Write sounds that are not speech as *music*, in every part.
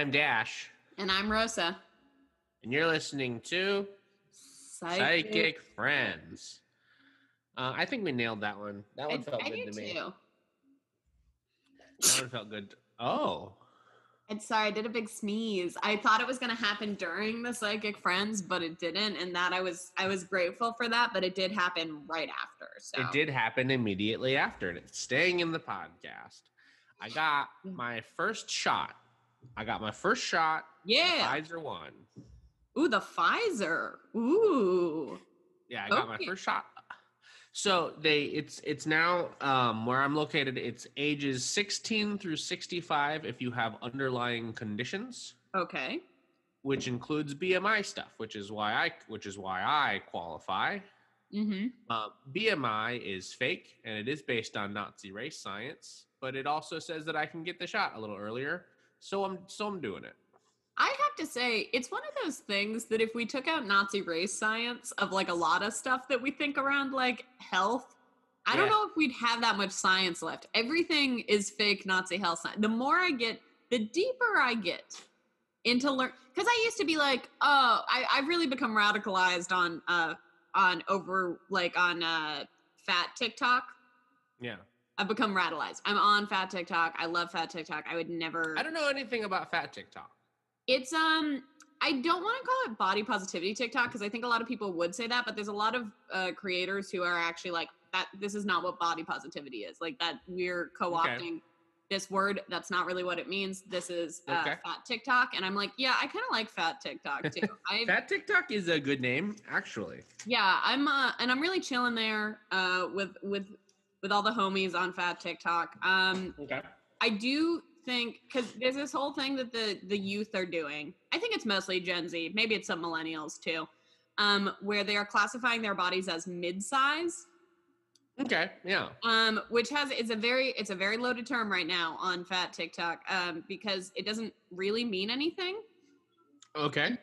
I'm Dash, And I'm Rosa. and you're listening to Psychic, Friends. Uh, I think we nailed that one. That I, one felt I good to me. too. That one felt good. Oh, And sorry, I did a big sneeze. I thought it was gonna happen during the Psychic Friends, but it didn't. And that I was I was grateful for that, but it did happen right after. So it did happen immediately after, and it's staying in the podcast. I got Mm. my first shot. I got my first shot. Yeah. Pfizer one. Ooh, the Pfizer. Ooh. Yeah, I got my first shot. So they it's it's now um where I'm located, it's ages 16 through 65 if you have underlying conditions, Okay. which includes BMI stuff, which is why I which is why I qualify. Mm-hmm. Uh, BMI is fake and it is based on Nazi race science, but it also says that I can get the shot a little earlier. So I'm so I'm doing it. I have to say, it's one of those things that if we took out Nazi race science of like a lot of stuff that we think around like health, I don't know if we'd have that much science left. Everything is fake Nazi health science. The more I get, the deeper I get into learn because I used to be like, oh, I, I've really become radicalized on uh on over like on uh fat TikTok. Yeah. I've become radicalized. I'm on fat TikTok. I love fat TikTok. I would never I don't know anything about fat TikTok. it's um I don't want to call it body positivity TikTok because I think a lot of people would say that, but there's a lot of uh, creators who are actually like that. This is not what body positivity is. Like that we're co-opting this word. That's not really what it means. This is uh, Okay. fat TikTok, and I'm like, yeah, I kind of like fat TikTok too. *laughs* Fat TikTok is a good name, actually. yeah, I'm uh, and I'm really chilling there uh, with with with all the homies on fat TikTok. Um, Okay. I do think because there's this whole thing that the the youth are doing. I think it's mostly Gen Z, maybe it's some millennials too, um, where they are classifying their bodies as mid-size, Okay. Yeah. um, which has it's a very it's a very loaded term right now on fat TikTok um, because it doesn't really mean anything. Okay.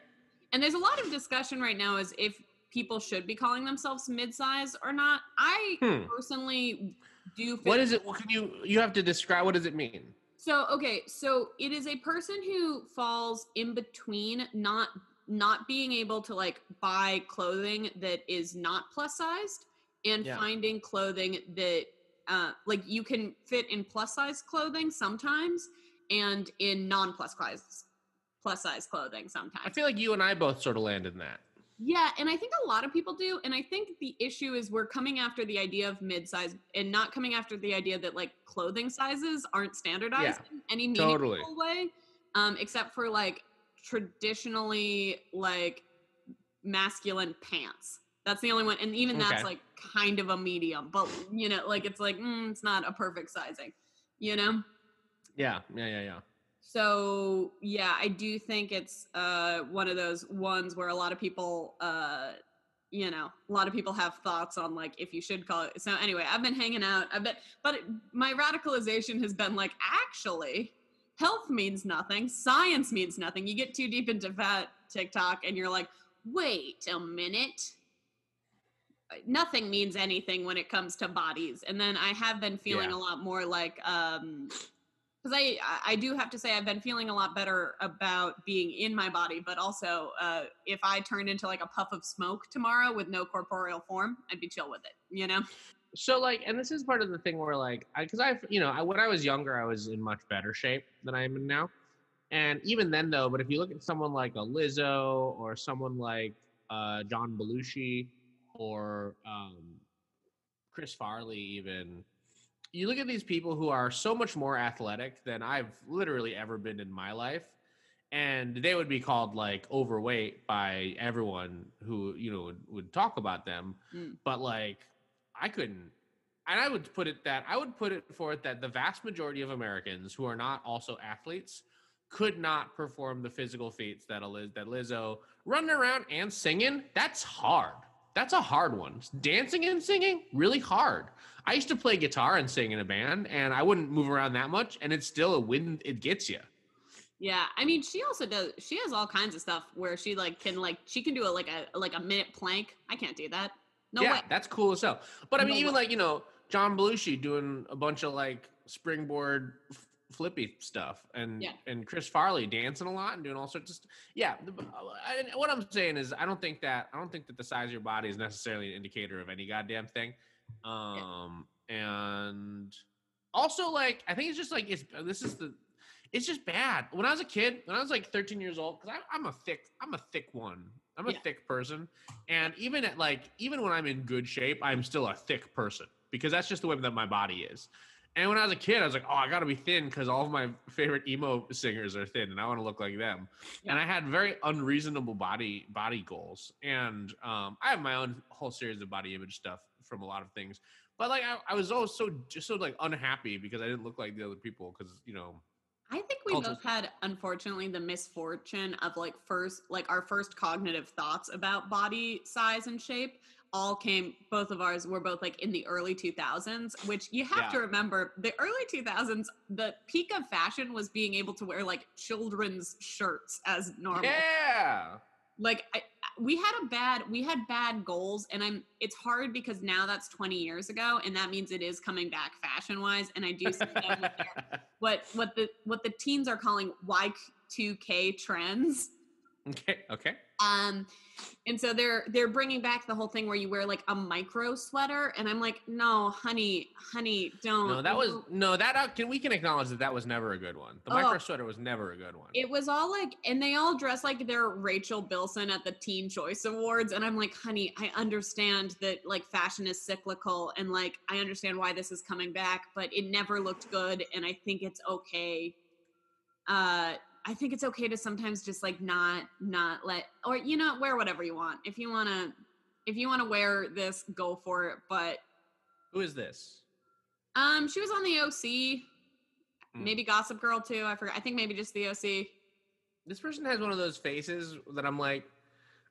And there's a lot of discussion right now as if people should be calling themselves mid-size or not. I Hmm. personally do. What is it? What can you? You have to describe. What does it mean? So okay, so it is a person who falls in between not not being able to like buy clothing that is not plus sized and Yeah. finding clothing that uh like you can fit in plus size clothing sometimes and in non plus size plus size clothing sometimes. I feel like you and I both sort of land in that. Yeah, and I think a lot of people do. And I think the issue is we're coming after the idea of mid-size and not coming after the idea that like clothing sizes aren't standardized in any meaningful totally. way, um, except for like traditionally like masculine pants. That's the only one, and even that's Okay. like kind of a medium, but you know, like it's like mm, it's not a perfect sizing, you know. Yeah. Yeah. Yeah. Yeah. So yeah, I do think it's uh, one of those ones where a lot of people, uh, you know, a lot of people have thoughts on like if you should call it. So anyway, I've been hanging out. I've been, but it, my radicalization has been like actually, health means nothing. Science means nothing. You get too deep into fat TikTok, and you're like, wait a minute. Nothing means anything when it comes to bodies. And then I have been feeling Yeah. a lot more like um because I I do have to say I've been feeling a lot better about being in my body, but also uh, if I turned into like a puff of smoke tomorrow with no corporeal form, I'd be chill with it. You know? So like, and this is part of the thing where like, because I've, you know, I, when I was younger, I was in much better shape than I am in now. And even then, though, but if you look at someone like a Lizzo or someone like uh, John Belushi or um, Chris Farley, even you look at these people who are so much more athletic than I've literally ever been in my life, and they would be called like overweight by everyone who you know would, would talk about them. Mm. But like, I couldn't. And I would put it that I would put it forth that the vast majority of Americans who are not also athletes could not perform the physical feats that Liz, that Lizzo running around and singing. That's hard. That's a hard one. Dancing and singing, really hard. I used to play guitar and sing in a band, and I wouldn't move around that much, and it's still a win. It gets you. Yeah. I mean, she also does. She has all kinds of stuff where she like can like she can do a like a like a minute plank. I can't do that. No yeah, way. that's cool as hell. But I mean, No even way. like you know, John Belushi doing a bunch of like springboard flippy stuff and Yeah. and Chris Farley dancing a lot and doing all sorts of st- yeah the, I, what I'm saying is I don't think that I don't think that the size of your body is necessarily an indicator of any goddamn thing um and also like I think it's just like it's this is the it's just bad when I was a kid when I was like 13 years old because I'm a thick I'm a thick one I'm a Yeah. thick person and even at like even when I'm in good shape I'm still a thick person because that's just the way that my body is and when I was a kid, I was like, oh, I got to be thin because all of my favorite emo singers are thin, and I want to look like them. And I had very unreasonable body body goals, and um, I have my own whole series of body image stuff from a lot of things. But like, I, I was always so just so like unhappy because I didn't look like the other people because you know, I think we both had, unfortunately, the misfortune of like first, like our first cognitive thoughts about body size and shape all came, both of ours were both like in the early 2000s, which you have to remember the early 2000s, the peak of fashion was being able to wear like children's shirts as normal. yeah, like I, I- we had a bad we had bad goals and i'm it's hard because now that's 20 years ago and that means it is coming back fashion wise and i do see them with their, *laughs* what what the what the teens are calling y2k trends okay, okay. um and so they're they're bringing back the whole thing where you wear like a micro sweater and i'm like no honey honey don't No, that was no that uh, can we can acknowledge that that was never a good one. The Oh. micro sweater was never a good one. It was all like, and they all dress like they're Rachel Bilson at the Teen Choice Awards. And I'm like, honey, I understand that like fashion is cyclical and like I understand why this is coming back, but it never looked good. And I think it's okay. Uh, I think it's okay to sometimes just like not, not let, or you know, wear whatever you want. If you want to, if you want to wear this, go for it. But Who is this? um, she was on the OC, Hmm. maybe Gossip Girl too. I forgot. I think maybe just the OC. this person has one of those faces that I'm like,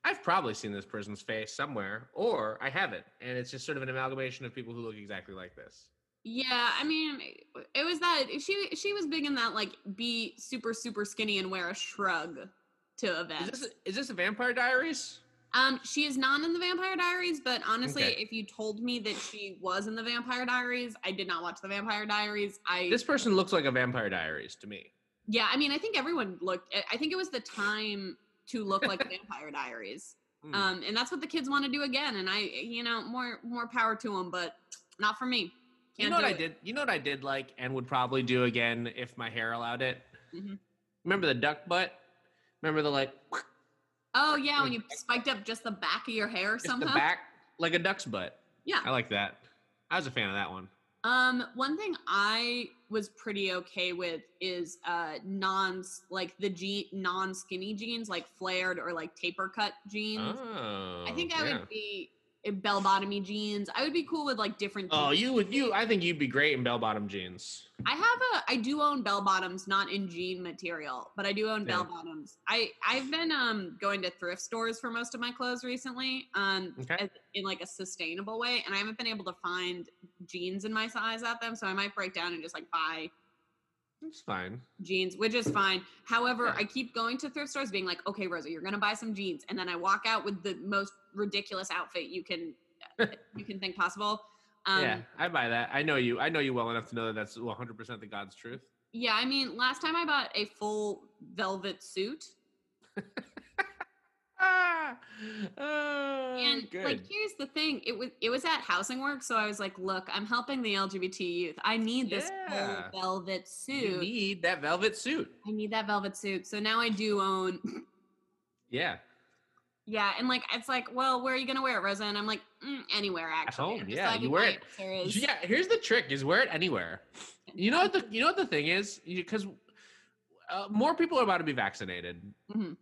I've probably seen this person's face somewhere, or I haven't, and it's just sort of an amalgamation of people who look exactly like this. Yeah, I mean, it was that she she was big in that like be super super skinny and wear a shrug to Is events. this is this a Vampire Diaries? um, she is not in the Vampire Diaries, but honestly, Okay. if you told me that she was in the Vampire Diaries, I did not watch the Vampire Diaries. I This person looks like a Vampire Diaries to me. yeah, I mean, I think everyone looked. I- think it was the time to look like *laughs* Vampire Diaries. Hmm. Um, and that's what the kids want to do again. And I, you know, more more power to them, but not for me. You Can't know what do I did? You know what I did like, and would probably do again if my hair allowed it. Mhm. Remember the duck butt? Remember the like Oh yeah, when you *laughs* spiked up just the back of your hair somehow. the back like a duck's butt. Yeah. I like that. I was a fan of that one. Um, one thing I was pretty okay with is uh non like the jean non skinny jeans, like flared or like taper cut jeans. Oh, I think I yeah. would be bell bottomy jeans. I would be cool with like different. Oh, you would you? I think you'd be great in bell bottom jeans. I have a. I do own bell bottoms, not in jean material, but I do own bell bottoms. I I've been um going to thrift stores for most of my clothes recently, um, Okay. as- in like a sustainable way, and I haven't been able to find jeans in my size at them, so I might break down and just like buy It's fine. jeans, which is fine. However, Yeah. I keep going to thrift stores being like, okay, Rosa, you're gonna buy some jeans. And then I walk out with the most ridiculous outfit you can *laughs* you can think possible. Um yeah, I buy that. I know you. I know you well enough to know that that's 100 percent the God's truth. yeah, I mean, last time I bought a full velvet suit. Ah, *laughs* oh, And good. like here's the thing, it was it was at housing work, so I was like, look, I'm helping the LGBT youth. I need this Yeah. full velvet you suit. need that velvet suit. I need that velvet suit. So now I do own Yeah, Yeah, and like it's like, well, where are you gonna wear it, Rosa? And I'm like, mm, anywhere actually. home, yeah, you wear it- yeah. Here's the trick: is wear it anywhere. You know what the you know what the thing is because uh, more people are about to be vaccinated Mhm.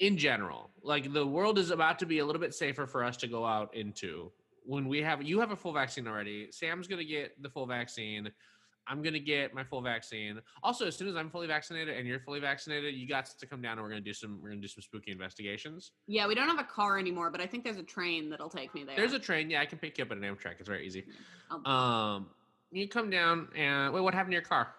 in general. Like the world is about to be a little bit safer for us to go out into when we have you have a full vaccine already. Sam's gonna get the full vaccine. I'm gonna get my full vaccine. Also, as soon as I'm fully vaccinated and you're fully vaccinated, you got to come down and we're gonna do some we're gonna do some spooky investigations. Yeah, we don't have a car anymore, but I think there's a train that'll take me there. There's a train, yeah, I can pick you up at an Amtrak. It's very easy. Um, you come down and wait, what happened to your car?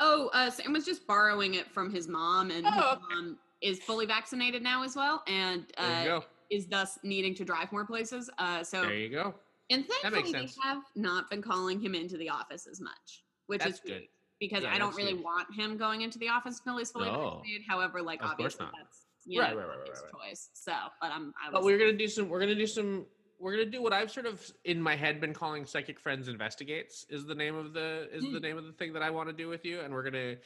oh, uh, Sam was just borrowing it from his mom, and his Oh, okay. mom is fully vaccinated now as well, and uh, is thus needing to drive more places. Uh, so There you go. And makes thankfully they have not been calling him into the office as much, which That's is good. because Yeah, I don't really huge. want him going into the office until he's fully No. vaccinated. However, like Of obviously that's you Right, know, right, right, right, his right, choice. So, but I'm I But we're gonna do some. We're gonna do some. We're gonna do what I've sort of in my head been calling "Psychic Friends Investigates" is the name of the is Hmm. the name of the thing that I want to do with you, and we're gonna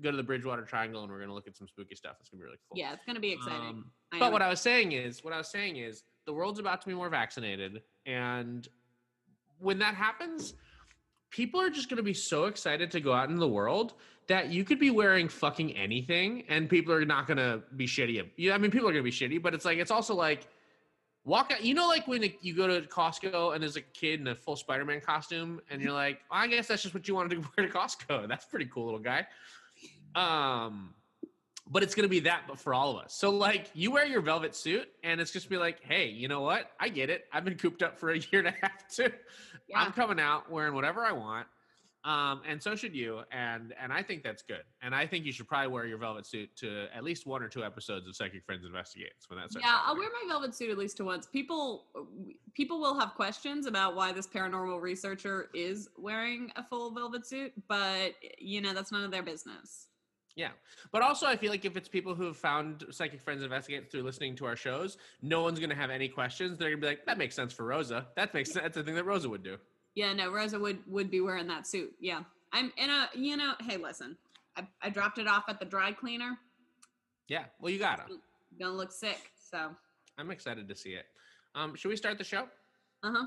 go to the Bridgewater Triangle and we're gonna look at some spooky stuff. It's gonna be really cool. yeah, it's gonna be exciting. Um, but what I was saying is, what I was saying is, the world's about to be more vaccinated, and when that happens, people are just going to be so excited to go out into the world that you could be wearing fucking anything, and people are not going to be shitty. Yeah, I mean, people are going to be shitty, but it's like it's also like walk out. You know, like when you go to Costco and there's a kid in a full Spider-Man costume, and you're like, well, I guess that's just what you wanted to *laughs* wear to Costco. That's pretty cool, little guy. Um, but it's gonna be that, but for all of us. So like, you wear your velvet suit, and it's just be like, hey, you know what? I get it. I've been cooped up for a *laughs* year and a half too. yeah. I'm coming out wearing whatever I want. Um, and so should you. And and I think that's good. And I think you should probably wear your velvet suit to at least one or two episodes of Psychic Friends Investigates when that starts. yeah, I'll wear my velvet suit at least to once. People people will have questions about why this paranormal researcher is wearing a full velvet suit, but you know, that's none of their business. Yeah. But also, I feel like if it's people who have found Psychic Friends Investigate through listening to our shows, no one's going to have any questions. They're going to be like, that makes sense for Rosa. That makes sense. That's the thing that Rosa would do. Yeah, no, Rosa would would be wearing that suit. Yeah. I'm in a you know, hey listen. I, I dropped it off at the dry cleaner. Yeah. Well, you got to. Gonna look sick. So I'm excited to see it. Um, should we start the show? uh-huh.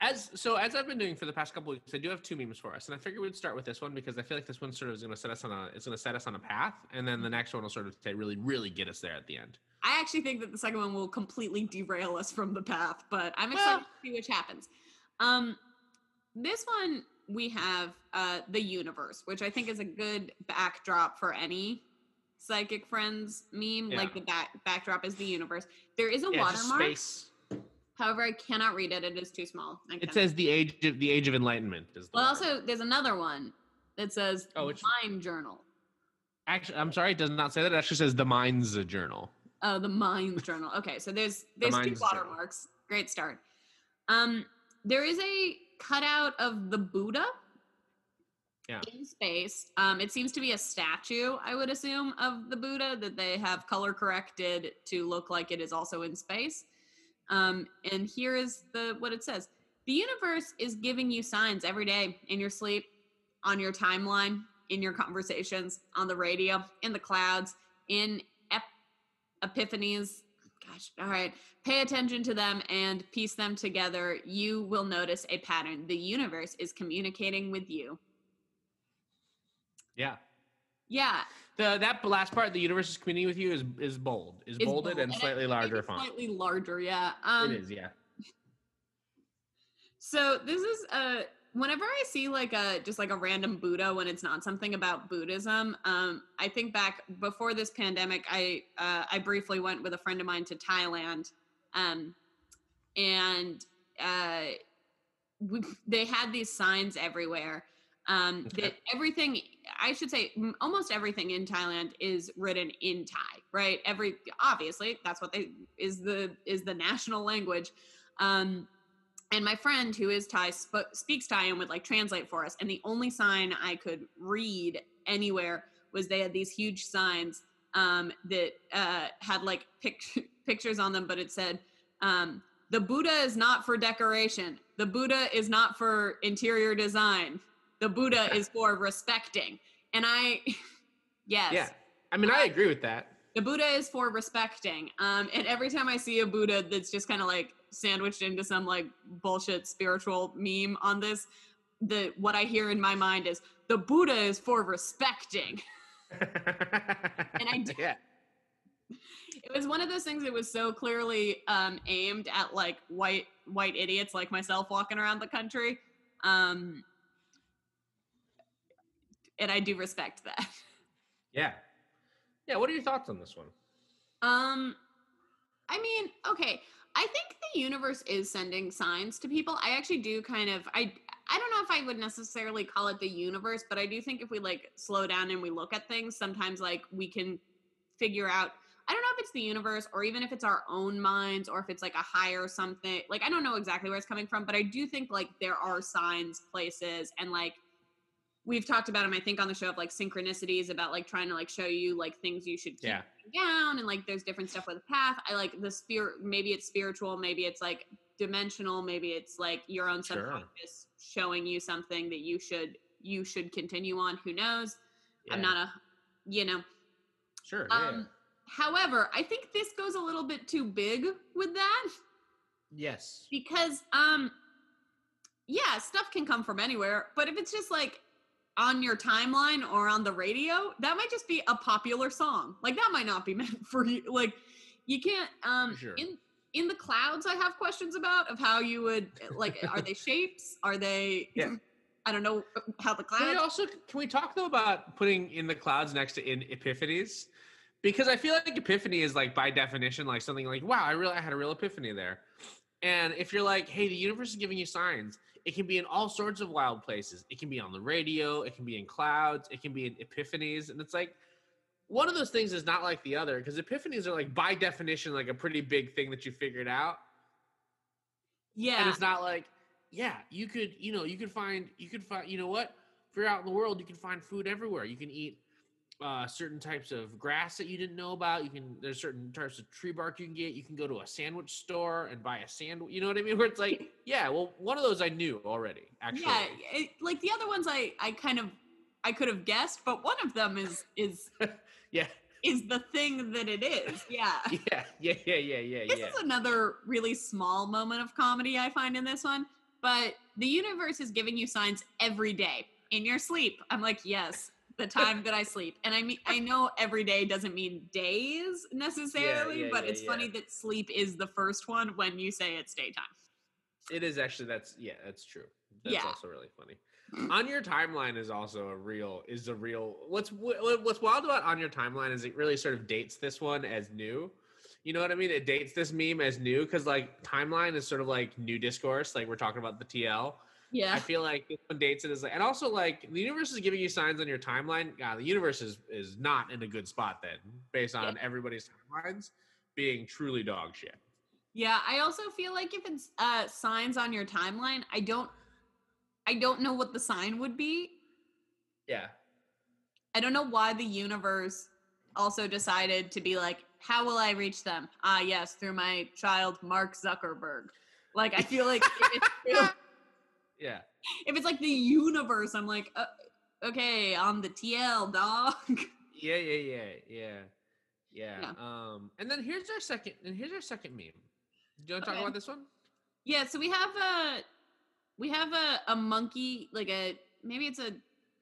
As so as I've been doing for the past couple weeks, I do have two memes for us, and I figured we'd start with this one because I feel like this one sort of is going to set us on a it's going to set us on a path, and then the next one will sort of say, really really get us there at the end. I actually think that the second one will completely derail us from the path, but I'm excited Well- to see which happens. Um, this one we have uh, the universe, which I think is a good backdrop for any psychic friends meme. Like the back backdrop is the universe. There is a Yeah, watermark. space. However, I cannot read it. It is too small. It says the age of the age of enlightenment is. The Well, watermark. also there's another one that says Oh, which- Mind Journal. actually, I'm sorry, it does not say that. It actually says the Minds a Journal. Oh, the Minds Journal. Okay, so there's *laughs* there's two Minds Journal. watermarks. Great start. Um, there is a cutout of the Buddha. Yeah. In space. Um, it seems to be a statue, I would assume, of the Buddha that they have color corrected to look like it is also in space. Um, and here is the what it says. The universe is giving you signs every day in your sleep, on your timeline, in your conversations, on the radio, in the clouds, in ep- epiphanies. Gosh, all right. Pay attention to them and piece them together. You will notice a pattern. The universe is communicating with you. Yeah. Yeah, The that last part, the universe is communicating with you, is is bold, is bolded bold. and I slightly larger font. Slightly larger, yeah. Um, it is, yeah. *laughs* So this is a whenever I see like a just like a random Buddha when it's not something about Buddhism, um, I think back before this pandemic, I uh, I briefly went with a friend of mine to Thailand, um, and uh, we, they had these signs everywhere. Um, Okay. that everything I should say almost everything in Thailand is written in Thai, right? Every obviously that's what they is the is the national language. Um, and my friend who is Thai sp- speaks Thai and would like translate for us. And the only sign I could read anywhere was they had these huge signs um, that uh, had like pic- *laughs* pictures on them, but it said, um, "The Buddha is not for decoration. The Buddha is not for interior design. The Buddha is for respecting." And I, *laughs* yes, Yeah. I mean, I agree with that. the Buddha is for respecting. Um, and every time I see a Buddha that's just kind of like sandwiched into some like bullshit spiritual meme on this, the what I hear in my mind is the Buddha is for respecting. *laughs* I *laughs* d- yeah. It was one of those things that was so clearly um, aimed at like white white idiots like myself walking around the country. Um, and I do respect that. Yeah. Yeah. What are your thoughts on this one? Um, I mean, okay. I think the universe is sending signs to people. I actually do kind of. I I don't know if I would necessarily call it the universe, but I do think if we like slow down and we look at things, sometimes like we can figure out. I don't know if it's the universe or even if it's our own minds or if it's like a higher something. Like I don't know exactly where it's coming from, but I do think like there are signs, places, and like we've talked about them i think on the show of like synchronicities about like trying to like show you like things you should keep Yeah. down and like there's different stuff with the path i like the spirit maybe it's spiritual maybe it's like dimensional maybe it's like your own Sure. subconscious showing you something that you should you should continue on who knows i'm not a you know Sure. yeah. um however i think this goes a little bit too big with that yes. because um yeah stuff can come from anywhere but if it's just like on your timeline or on the radio that might just be a popular song like that might not be *laughs* meant for you like you can't um Sure. in in the clouds i have questions about of how you would like are they shapes are they Yeah. *clears throat* i don't know how the Can we clouds also can we talk though about putting in the clouds next to in epiphanies? Because I feel like epiphany is like by definition like something like wow I really I had a real epiphany there, and if you're like hey the universe is giving you signs, it can be in all sorts of wild places. It can be on the radio, it can be in clouds, it can be in epiphanies, and it's like one of those things is not like the other because epiphanies are like by definition like a pretty big thing that you figured out, Yeah. and it's not like yeah you could you know you could find you could find you know what? If you're out in the world you can find food everywhere. You can eat uh, certain types of grass that you didn't know about. You can there's certain types of tree bark you can get. You can go to a sandwich store and buy a sandwich you know what i mean? *laughs* Where it's like *laughs* yeah well one of those i knew already actually. Yeah it, like the other ones i i kind of i could have guessed but one of them is is *laughs* yeah. is the thing that it is yeah. Yeah yeah yeah yeah yeah This yeah is another really small moment of comedy I find in this one, but the universe is giving you signs every day. In your sleep. I'm like, yes, the time that I sleep. And I mean I know every day doesn't mean days necessarily, yeah, but yeah, it's yeah. funny that sleep is the first one when you say it's daytime. It is actually that's yeah, that's true. That's Yeah. also really funny. on your timeline is also a real is a real what's what's wild about on your timeline is it really sort of dates this one as new. You know what I mean? It dates this meme as new because like timeline is sort of like new discourse. Like we're talking about the TL. I feel like this one dates it as like, and also like the universe is giving you signs on your timeline. God, the universe is is not in a good spot then, based on everybody's timelines being truly dog shit. Yeah, I also feel like if it's uh signs on your timeline, I don't I don't know what the sign would be. Yeah. I don't know why the universe also decided to be like, how will I reach them? Ah, yes, through my child, Mark Zuckerberg. Like, I feel like if it's, *laughs* through- Yeah. if it's like the universe, I'm like, uh, okay, on the TL, dog. Yeah, yeah, yeah, yeah, yeah. Yeah. Um, and then here's our second, and here's our second meme. Do you want to Okay. talk about this one? yeah, so we have a we have a, a monkey, like a maybe it's a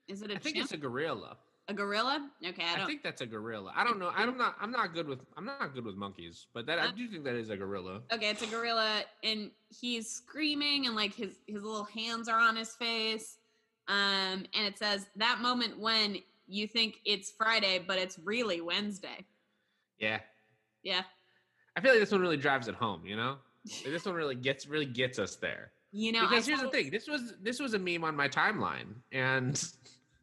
is it a I think chimp? it's a gorilla. A gorilla? Okay, I I, think that's a gorilla. I don't know. I'm not. I'm not good with. I'm not good with monkeys, but that I Uh, do think that is a gorilla. Okay, it's a gorilla, and he's screaming, and like his his little hands are on his face. Um, and it says that moment when you think it's Friday, but it's really Wednesday. Yeah. Yeah, I feel like this one really drives it home. You know, Like, this one really gets really gets us there. you know. I because here's the thing. This was this was a meme on my timeline, and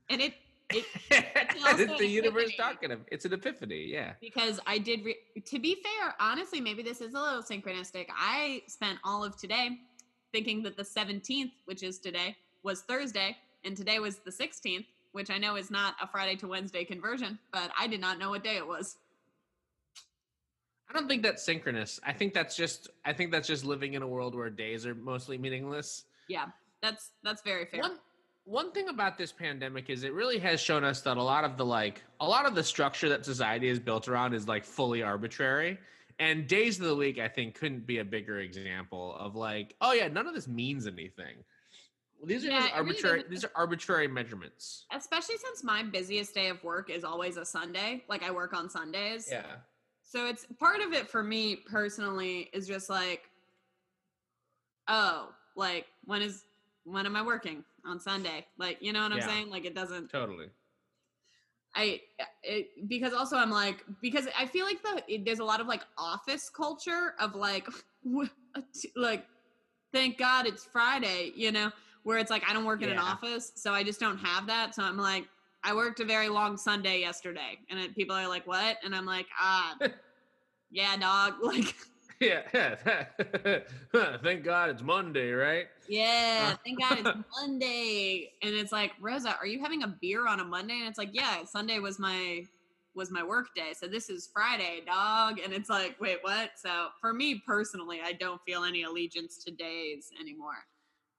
and it it *laughs* it's also the universe epiphany. talking. Of, it's an epiphany. Yeah. because I did. Re- to be fair, honestly, maybe this is a little synchronistic. I spent all of today thinking that the 17th, which is today, was Thursday, and today was the 16th, which I know is not a Friday to Wednesday conversion, but I did not know what day it was. I don't think that's synchronous. I think that's just. I think that's just living in a world where days are mostly meaningless. Yeah, that's that's very fair. One one thing about this pandemic is it really has shown us that a lot of the like a lot of the structure that society is built around is like fully arbitrary. And days of the week, I think, couldn't be a bigger example of like, oh yeah, none of this means anything. These are Yeah, just it really arbitrary. these are arbitrary measurements. Especially since my busiest day of work is always a Sunday. Like I work on Sundays. Yeah. So it's part of it for me personally is just like, oh, like when is when am I working on Sunday? Like, you know what I'm Yeah. saying? Like it doesn't Totally. I it, because also I'm like because I feel like the it- there's a lot of like office culture of like *laughs* like thank God it's Friday, you know, where it's like I don't work in an office, so I just don't have that. So I'm like I worked a very long Sunday yesterday, and it, people are like, "What?" And I'm like, "Ah, *laughs* yeah, dog." *laughs* Like *laughs* Yeah. *laughs* Thank God it's Monday, right? Yeah, uh, thank God it's *laughs* Monday. And it's like, Rosa, are you having a beer on a Monday? And it's like, yeah, Sunday was my was my work day. So this is Friday, dog. And it's like, wait, what? So for me personally, I don't feel any allegiance to days anymore.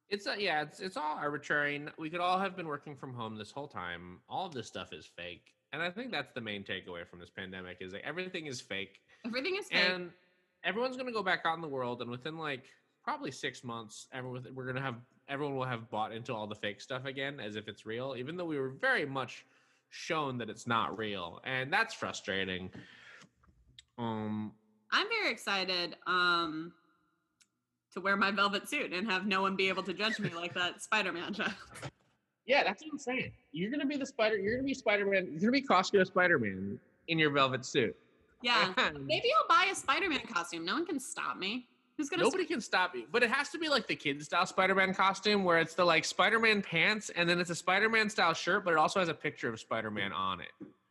It's a, yeah, it's it's all arbitrary. We could all have been working from home this whole time. All of this stuff is fake, and I think that's the main takeaway from this pandemic: is that everything is fake, Everything is fake. and everyone's gonna go back out in the world, and within like probably six months, everyone we're gonna have everyone will have bought into all the fake stuff again, as if it's real, even though we were very much shown that it's not real, and that's frustrating. Um, I'm very excited um to wear my velvet suit and have no one be able to judge me like that *laughs* Spider-Man child. Yeah, that's what I'm saying. You're gonna be the spider. You're gonna be Spider-Man. You're gonna be Costco Spider-Man in your velvet suit. Yeah. And Maybe I'll buy a Spider-Man costume. No one can stop me. Who's gonna Nobody can stop you, but it has to be like the kid style Spider-Man costume, where it's the like Spider-Man pants, and then it's a Spider-Man style shirt, but it also has a picture of Spider-Man on it.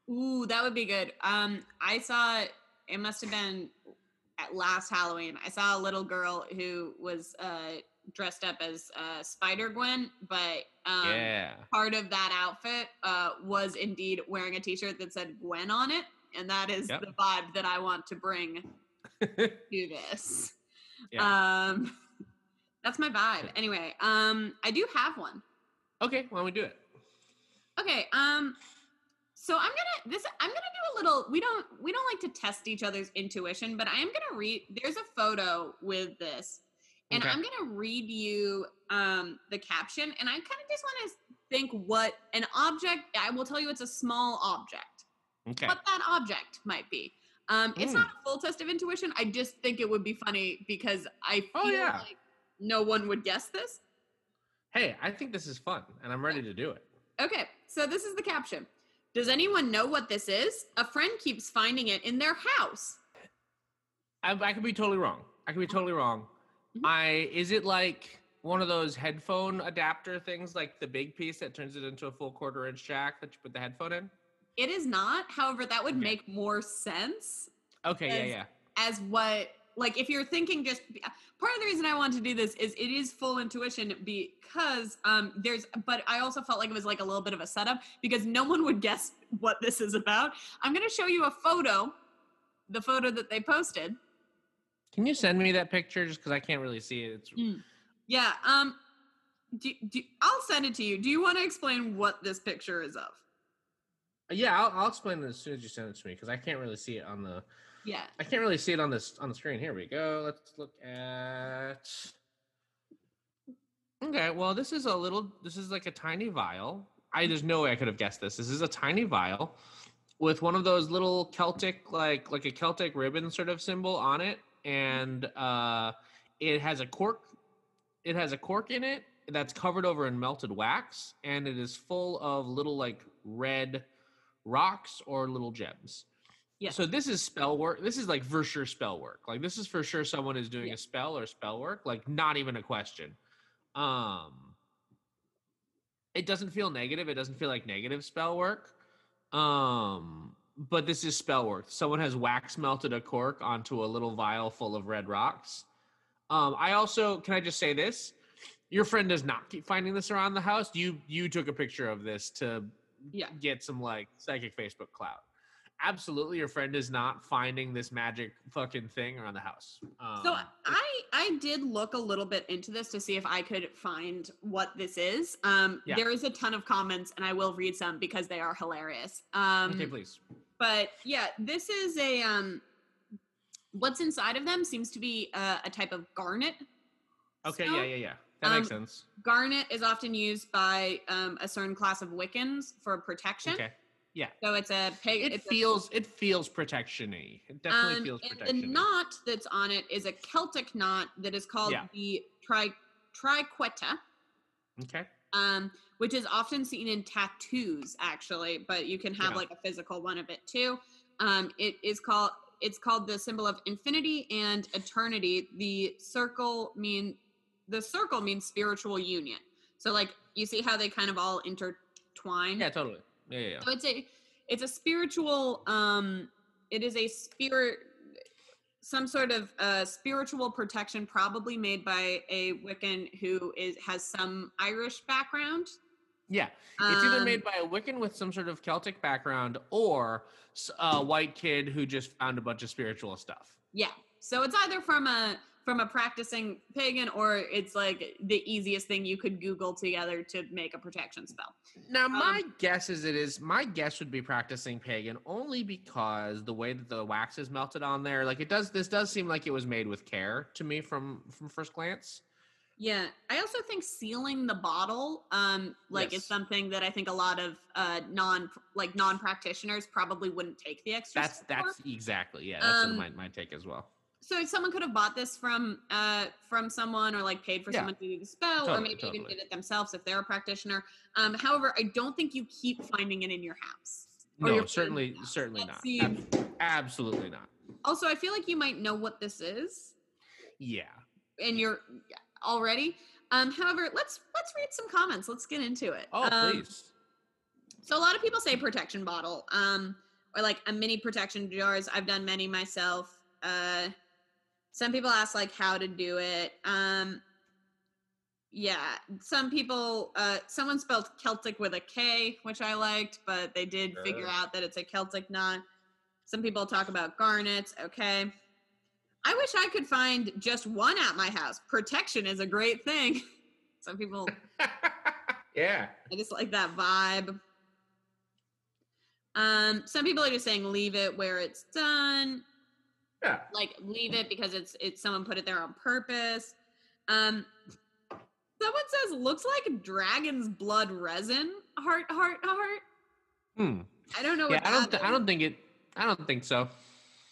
Ooh, that would be good. Um, I saw it must have been at last Halloween. I saw a little girl who was uh dressed up as uh Spider Gwen, but um yeah, part of that outfit uh was indeed wearing a t-shirt that said Gwen on it, and that is Yep. the vibe that I want to bring *laughs* to this. Yeah. Um that's my vibe. Anyway, um I do have one. okay. Why don't we do it? Okay, um so I'm gonna this I'm gonna do a little we don't we don't like to test each other's intuition, but I am gonna read there's a photo with this, and Okay. I'm gonna read you um the caption, and I kind of just want to think what an object I will tell you it's a small object. Okay. What that object might be. Um it's Mm. not a full test of intuition. I just think it would be funny because I feel Oh, yeah. like no one would guess this. Hey, I think this is fun, and I'm ready to do it. Okay, so this is the caption. Does anyone know what this is? A friend keeps finding it in their house. I, I could be totally wrong. I could be totally wrong. Mhm. I is it like one of those headphone adapter things, like the big piece that turns it into a full quarter inch jack that you put the headphone in? It is not, however, that would Okay. make more sense Okay, As- yeah, yeah. as what, like, if you're thinking just part of the reason I want to do this is it is full intuition because um there's, but I also felt like it was like a little bit of a setup because no one would guess what this is about. I'm going to show you a photo, the photo that they posted. Can you send me that picture just because I can't really see it? It's Mm. Yeah. Um. Do, do, I'll send it to you. Do you want to explain what this picture is of? Yeah. I'll, I'll explain it as soon as you send it to me because I can't really see it on the. Yeah. I can't really see it on this on the screen. Here we go. Let's look at. Okay, well, this is a little. This is like a tiny vial. I there's no way I could have guessed this. This is a tiny vial with one of those little Celtic, like like a Celtic ribbon sort of symbol on it, and uh, it has a cork. It has a cork in it that's covered over in melted wax, and it is full of little like red rocks or little gems. Yeah. So this is spell work. This is like for sure spell work. Like this is for sure someone is doing Yeah. a spell or spell work. Like not even a question. Um it doesn't feel negative. It doesn't feel like negative spell work. Um but this is spell work. Someone has wax melted a cork onto a little vial full of red rocks. Um I also can I just say this? Your friend does not keep finding this around the house. You you took a picture of this to Yeah. get some like psychic Facebook clout. Absolutely, your friend is not finding this magic fucking thing around the house. Um, So I I did look a little bit into this to see if I could find what this is. Um, Yeah. there is a ton of comments, and I will read some because they are hilarious. Um, okay, please. but yeah, this is a um, what's inside of them seems to be a, a type of garnet. Okay, stone. yeah, yeah, yeah. That makes Um, sense. Garnet is often used by um, a certain class of Wiccans for protection. Okay, Yeah. So it's a pig. it it's a- feels it feels protection-y. It definitely um, feels and protection. the knot that's on it is a Celtic knot that is called Yeah. the tri triqueta. Okay, um, which is often seen in tattoos actually but you can have Yeah. like a physical one of it too um, it is called it's called the symbol of infinity and eternity the circle mean the circle means spiritual union so like you see how they kind of all intertwine yeah, totally. Yeah, yeah, yeah. so it's a it's a spiritual um it is a spirit some sort of uh, spiritual protection, probably made by a Wiccan who is has some Irish background. Yeah, it's either Um, made by a Wiccan with some sort of Celtic background or a white kid who just found a bunch of spiritual stuff. Yeah. So it's either from a from a practicing pagan or it's like the easiest thing you could Google together to make a protection spell. Now, my Um, guess is it is my guess would be practicing pagan only because the way that the wax is melted on there, like it does. This does seem like it was made with care to me from from first glance. Yeah. I also think sealing the bottle, um, like is something that I think a lot of uh non like non practitioners probably wouldn't take the extra That's step for. that's exactly yeah. That's Um, my my take as well. So someone could have bought this from uh from someone or like paid for Yeah. someone to do the spell or Totally, maybe even totally. did it themselves if they're a practitioner um however i don't think you keep finding it in your house No, certainly certainly not. seems- Ab- absolutely not. also i feel like you might know what this is Yeah. and you're already um however let's let's read some comments let's get into it Oh, Um, please. So a lot of people say protection bottle, um, or like a mini protection jars. I've done many myself. Uh, some people ask like how to do it. Um, yeah, some people. Uh, someone spelled Celtic with a K, which I liked, but they did figure Uh. out that it's a Celtic knot. Some people talk about garnets. Okay. I wish I could find just one at my house. Protection is a great thing. *laughs* Some people *laughs* yeah. I just like that vibe. Um, some people are just saying leave it where it's done. Yeah. Like leave it because it's it's someone put it there on purpose. Um, someone says looks like dragon's blood resin. Heart, heart, heart. Hmm. I don't know Yeah, what I don't. Th- I don't think it. I don't think so.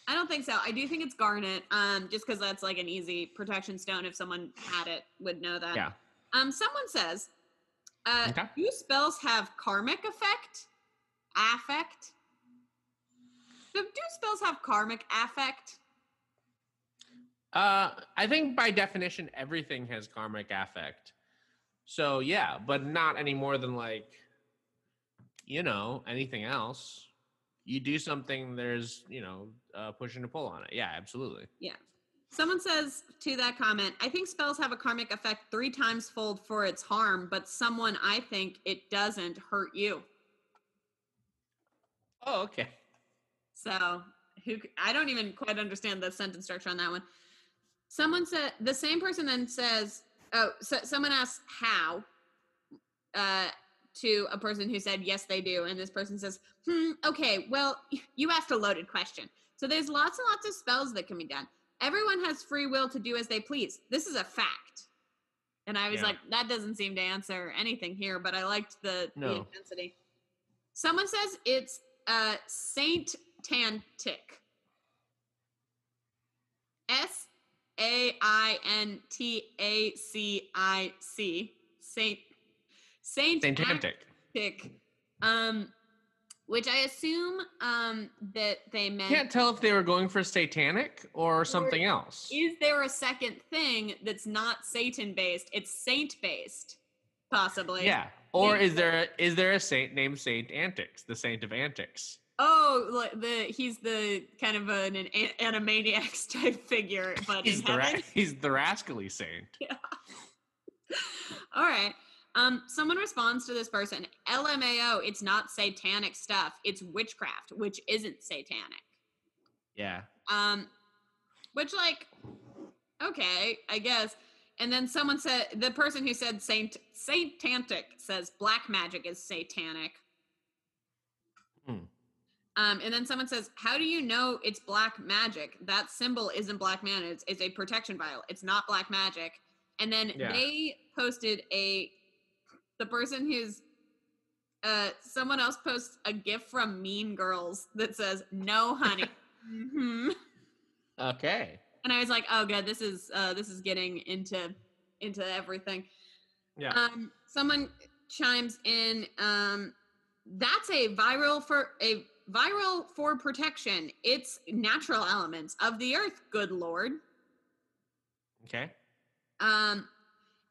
I don't think so. I do think it's garnet. Um, just because that's like an easy protection stone. If someone had it, would know that. Yeah. Um, someone says, uh, Okay. do spells have karmic effect? Affect? Do, do spells have karmic affect? Uh, I think by definition, everything has karmic affect. So yeah, but not any more than like, you know, anything else. You do something, there's you know, uh, push and a pull on it. Yeah, absolutely. Yeah. Someone says to that comment, I think spells have a karmic effect three times fold for its harm, but someone I think it doesn't hurt you. Oh, okay. So who I don't even quite understand the sentence structure on that one. Someone said the same person then says, "Oh, so someone asks how." Uh, to a person who said yes, they do, and this person says, "Hmm, okay, well, *laughs* you asked a loaded question. So there's lots and lots of spells that can be done. Everyone has free will to do as they please. This is a fact." And I was Yeah. like, that doesn't seem to answer anything here, but I liked the, the intensity. Someone says it's uh, Saint Tantic. S A I N T A C I C. Saint Saint Saint Tantic. Tantic. Um, which I assume um that they meant. Can't tell if they were going for satanic or something else. Is there a second thing that's not Satan based? It's saint based, possibly. Yeah. Or is there is there a saint named Saint Antics, the saint of antics? Oh, like the he's the kind of an, an animaniacs *laughs* type figure, but He's the ra- *laughs* he's the rascally saint. *laughs* Yeah. All right. Um, someone responds to this person, LMAO, it's not satanic stuff, it's witchcraft, which isn't satanic. Yeah. Um, which like, okay, I guess. And then someone said the person who said saint satantic says black magic is satanic. Hmm. Um, and then someone says, "How do you know it's black magic? That symbol isn't black man. It's, it's a protection vial. It's not black magic." And then Yeah. they posted a the person who's uh someone else posts a gift from Mean Girls that says, "No, honey." *laughs* hmm Okay. And I was like, "Oh, good. This is uh this is getting into into everything." Yeah. Um, someone chimes in. Um, that's a viral for a viral for protection. It's natural elements of the earth. Good lord. okay. Um,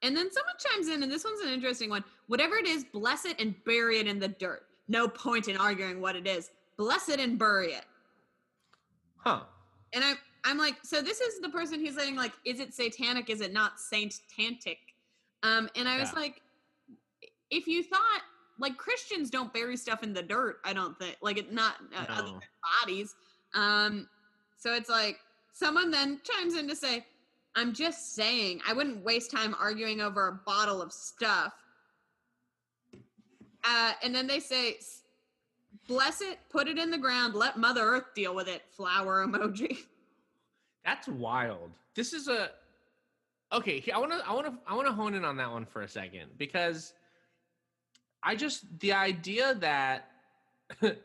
and then someone chimes in, and this one's an interesting one. Whatever it is, bless it and bury it in the dirt. No point in arguing what it is. Bless it and bury it. Huh. And I'm I'm like, so this is the person who's saying like, is it satanic? Is it not saint tantic? Um, and I was like, if you thought like Christians don't bury stuff in the dirt, I don't think like it not uh, other No. than bodies. Um, so it's like someone then chimes in to say, I'm just saying, I wouldn't waste time arguing over a bottle of stuff. Uh, and then they say, bless it, put it in the ground, let Mother Earth deal with it. Flower emoji. *laughs* That's wild. This is a okay. I want to. I want to. I want to hone in on that one for a second because I just the idea that *laughs*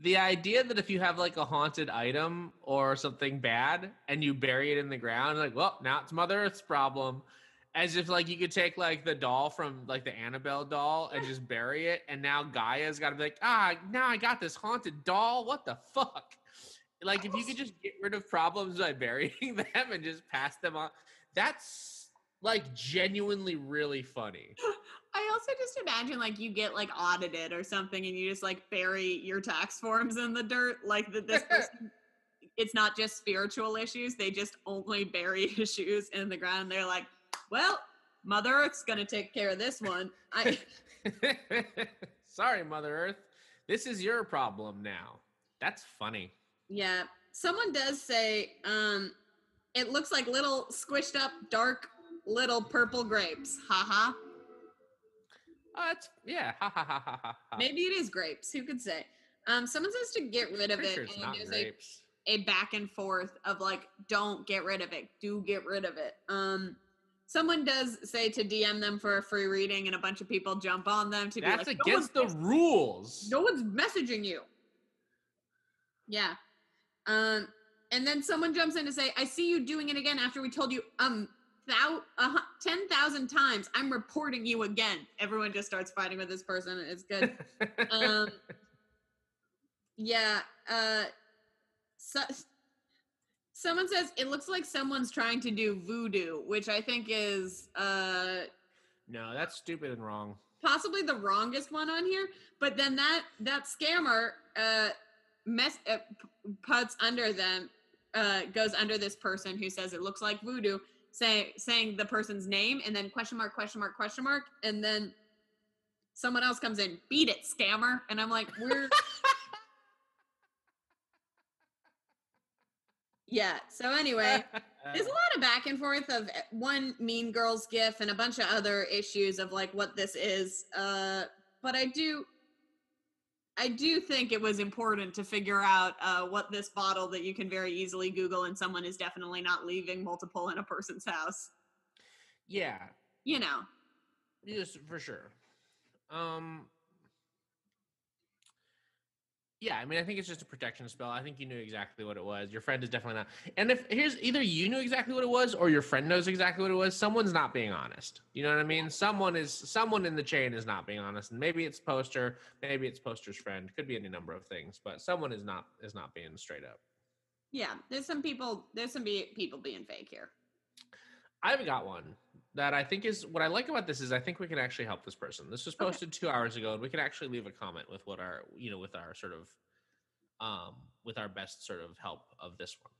the idea that if you have like a haunted item or something bad and you bury it in the ground, like, well, now it's Mother Earth's problem. As if like you could take like the doll from like the Annabelle doll and just bury it, and now Gaia's got to be like, ah, now I got this haunted doll. What the fuck? Like if you could just get rid of problems by *laughs* burying them and just pass them on, that's like genuinely really funny. *laughs* I also just imagine like you get like audited or something and you just like bury your tax forms in the dirt. Like that this person, it's not just spiritual issues, they just only bury *laughs* issues in the ground. They're like, well, Mother Earth's gonna take care of this one. I *laughs* Sorry, Mother Earth. This is your problem now. That's funny. Yeah. Someone does say, um, it looks like little squished up dark little purple grapes. Haha. Oh, yeah. Ha ha ha ha ha. ha. Maybe it is grapes. Who could say? Um, someone says to get rid of it, sure it's and not there's a, grapes. a back and forth of like, don't get rid of it. Do get rid of it. Um, someone does say to DM them for a free reading, and a bunch of people jump on them to That's be like, against no the rules. no one's messaging you. Yeah. Um, and then someone jumps in to say, I see you doing it again after we told you um uh, 10,000 times. I'm reporting you again. Everyone just starts fighting with this person. It's good. *laughs* um, yeah. Uh, so, someone says it looks like someone's trying to do voodoo, which I think is uh, no, that's stupid and wrong. possibly the wrongest one on here. But then that that scammer uh, mess uh, puts under them uh, goes under this person who says it looks like voodoo, say saying the person's name and then question mark question mark question mark and then someone else comes in beat it scammer and i'm like we're *laughs* yeah so anyway there's a *laughs* lot of back and forth of uh, one mean girls gif and a bunch of other issues of like what this is uh but i do i do think it was important to figure out uh what this bottle that you can very easily google and someone is definitely not leaving multiple in a person's house. Yeah, you know. Yes, for sure. Um, yeah, I mean, I think it's just a protection spell. I think you knew exactly what it was. Your friend is definitely not. And if here's either you knew exactly what it was, or your friend knows exactly what it was. Someone's not being honest. You know what I mean? Someone is someone in the chain is not being honest, and maybe it's poster, maybe it's poster's friend. Could be any number of things, but someone is not is not being straight up. yeah there's some people there's some be- people being fake here I've got one that I think is what I like about this is I think we can actually help this person. This was Okay. posted two hours ago, and we can actually leave a comment with what our you know with our sort of um with our best sort of help of this one.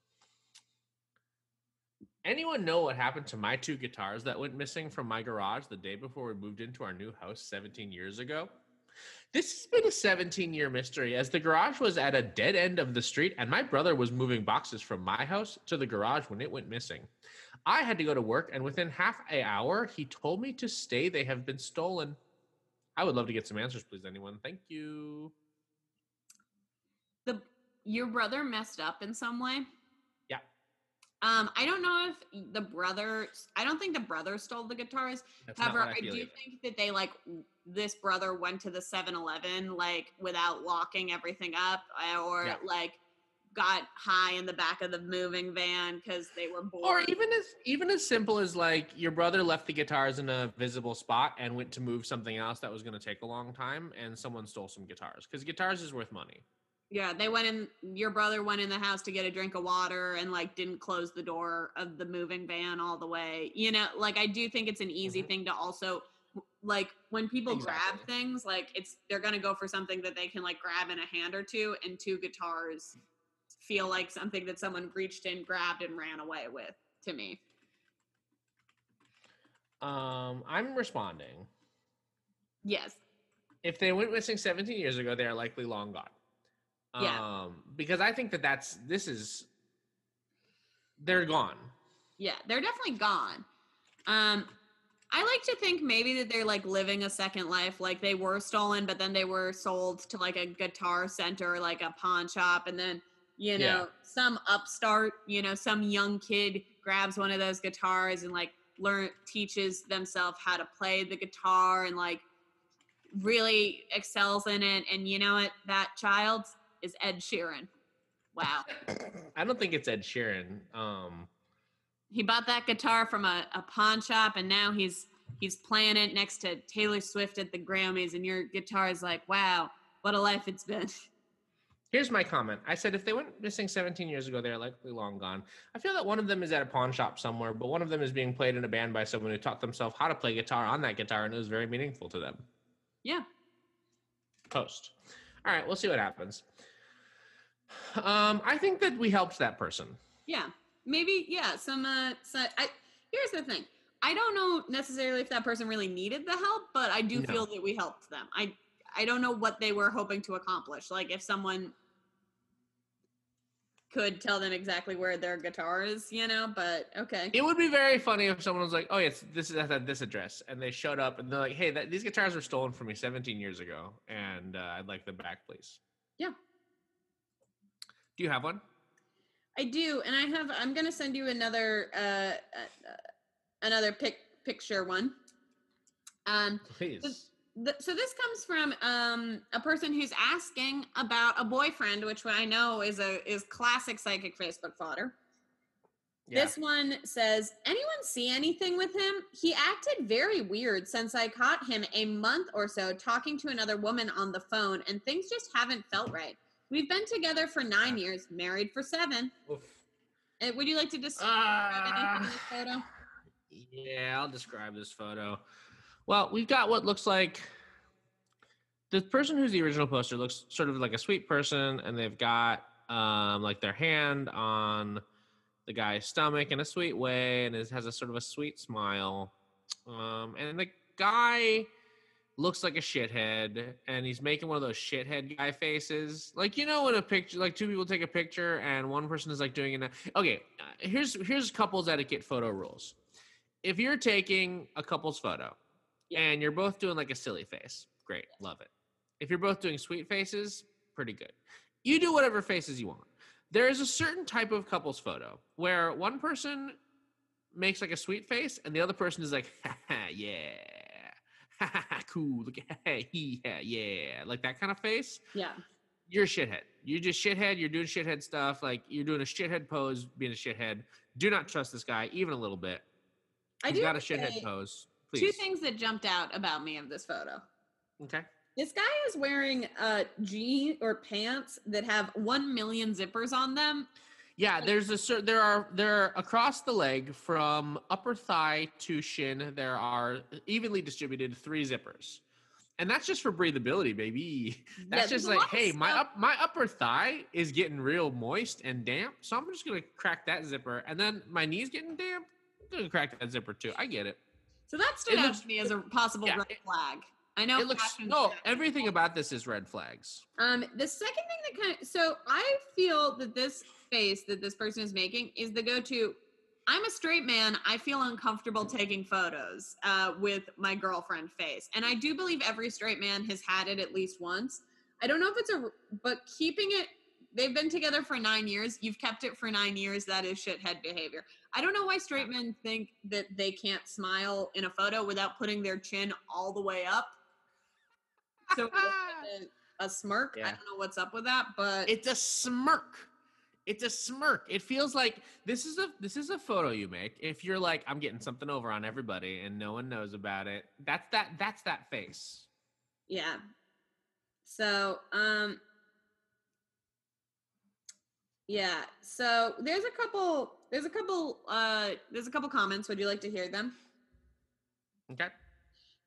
Anyone know what happened to my two guitars that went missing from my garage the day before we moved into our new house 17 years ago? This has been a 17 year mystery as the garage was at a dead end of the street and my brother was moving boxes from my house to the garage when it went missing. I had to go to work, and within half an hour, he told me to stay. They have been stolen. I would love to get some answers, please, anyone. Thank you. the your brother messed up in some way Yeah. um i don't know if the brother i don't think the brother stole the guitars That's However, I, I do either. think that they like this brother went to the 7-Eleven like without locking everything up uh, or Yeah. like got high in the back of the moving van because they were bored. Or even as even as simple as like your brother left the guitars in a visible spot and went to move something else that was going to take a long time, and someone stole some guitars because guitars is worth money. yeah, they went in. Your brother went in the house to get a drink of water and like didn't close the door of the moving van all the way. You know, like I do think it's an easy Mhm. thing to also like when people grab things like it's they're gonna go for something that they can like grab in a hand or two and two guitars feel like something that someone reached in, grabbed, and ran away with to me. Um, I'm responding. Yes. If they went missing 17 years ago, they are likely long gone. Yeah. Um, because I think that that's this is they're gone. Yeah, they're definitely gone. Um, I like to think maybe that they're like living a second life, like they were stolen, but then they were sold to like a guitar center, like a pawn shop, and then you know Yeah. some upstart, you know, some young kid grabs one of those guitars and like learn teaches themselves how to play the guitar and like really excels in it. And you know what? That child is Ed Sheeran. Wow. *laughs* I don't think it's Ed Sheeran. Um, he bought that guitar from a, a pawn shop and now he's he's playing it next to Taylor Swift at the Grammys and your guitar is like, wow, what a life it's been. *laughs* here's my comment. I said if they went missing 17 years ago, they're likely long gone. I feel that one of them is at a pawn shop somewhere, but one of them is being played in a band by someone who taught themselves how to play guitar on that guitar, and it was very meaningful to them. Yeah. Post. All right, we'll see what happens. Um, I think that we helped that person. Yeah. Maybe, yeah, some uh so I here's the thing. I don't know necessarily if that person really needed the help, but I do No. feel that we helped them. I I don't know what they were hoping to accomplish. Like if someone could tell them exactly where their guitar is, you know, but okay. It would be very funny if someone was like, "Oh, yes, this is at this address," and they showed up and they're like, "Hey, that, these guitars were stolen from me 17 years ago, and uh, I'd like them back, please." Yeah. Do you have one? I do, and I have. I'm gonna send you another uh, uh uh, another pic picture one. Um, Please. Th- so this comes from um a person who's asking about a boyfriend, which I know is a is classic psychic Facebook fodder. Yeah. This one says, "Anyone see anything with him? He acted very weird since I caught him a month or so talking to another woman on the phone, and things just haven't felt right. We've been together for nine years, married for seven. Oof. Uh, would you like to describe anything Uh, in this photo? Yeah, I'll describe this photo. Well, we've got what looks like the person who's the original poster looks sort of like a sweet person, and they've got um, like their hand on the guy's stomach in a sweet way, and it has a sort of a sweet smile. Um, and the guy looks like a shithead, and he's making one of those shithead guy faces. Like you know when a picture, like two people take a picture, and one person is like doing it. Okay, uh, here's here's couples etiquette photo rules. If you're taking a couple's photo, Yeah. and you're both doing like a silly face, great, love it. If you're both doing sweet faces, pretty good. You do whatever faces you want. There is a certain type of couples photo where one person makes like a sweet face and the other person is like, ha, ha, yeah, ha, ha, ha, cool, look at yeah, yeah, like that kind of face. Yeah. You're a shithead. You're just shithead. You're doing shithead stuff. Like you're doing a shithead pose, being a shithead. Do not trust this guy even a little bit. I do got a shithead say pose. Two things that jumped out about me of this photo. Okay. This guy is wearing uh jean or pants that have one million zippers on them. Yeah, there's a cer there are there are across the leg from upper thigh to shin. There are evenly distributed three zippers, and that's just for breathability, baby. *laughs* That's Yeah, just like, hey, my up my upper thigh is getting real moist and damp, so I'm just gonna crack that zipper, and then my knee's getting damp. I'm gonna crack that zipper too. I get it. So that stood It out looks- to me as a possible yeah, red flag. I know It looks no everything about this is red flags. Um, the second thing that kind of so I feel that this face that this person is making is the go-to. I'm a straight man. I feel uncomfortable taking photos uh, with my girlfriend face, and I do believe every straight man has had it at least once. I don't know if it's a, but keeping it. They've been together for nine years. You've kept it for nine years. That is shithead behavior. I don't know why straight men think that they can't smile in a photo without putting their chin all the way up. So it looks like *laughs* a, a smirk. I don't know what's up with that, but It's a smirk. It's a smirk. It feels like this is a this is a photo you make. If you're like, I'm getting something over on everybody and no one knows about it. That's that that's that face. yeah. So, um yeah. So, there's a couple there's a couple uh there's a couple comments. Would you like to hear them? Okay.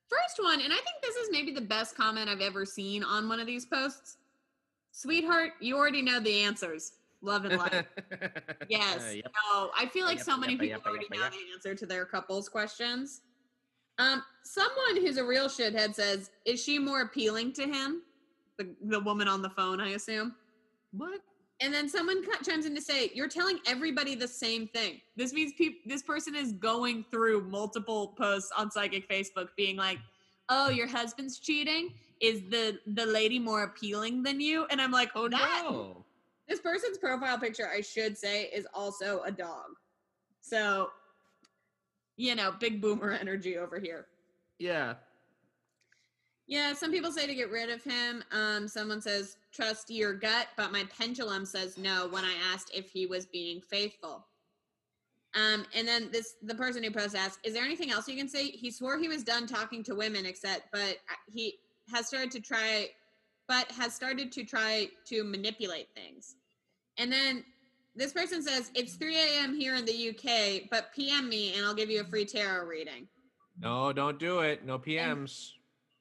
First one, and I think this is maybe the best comment I've ever seen on one of these posts. Sweetheart, you already know the answers. Love and life. *laughs* Yes. Uh, yep. No, I feel like Yep, so many yep, people already know the answer to their couples questions. Um, someone who's a real shithead says, "Is she more appealing to him?" The the woman on the phone, I assume. What? And then someone chimes in to say, "You're telling everybody the same thing. This means peop- this person is going through multiple posts on Psychic Facebook, being like, "Oh, your husband's cheating. Is the the lady more appealing than you?" And I'm like, Oh "That no. this person's profile picture, I should say, is also a dog. So, you know, big boomer *laughs* energy over here. Yeah. Yeah, some people say to get rid of him. Um, someone says trust your gut, but my pendulum says no when I asked if he was being faithful. Um, and then this the person who posted asked, "Is there anything else you can say?" He swore he was done talking to women, except but he has started to try, but has started to try to manipulate things. And then this person says it's 3 a.m. here in the UK, but PM me and I'll give you a free tarot reading. No, don't do it. No PMs.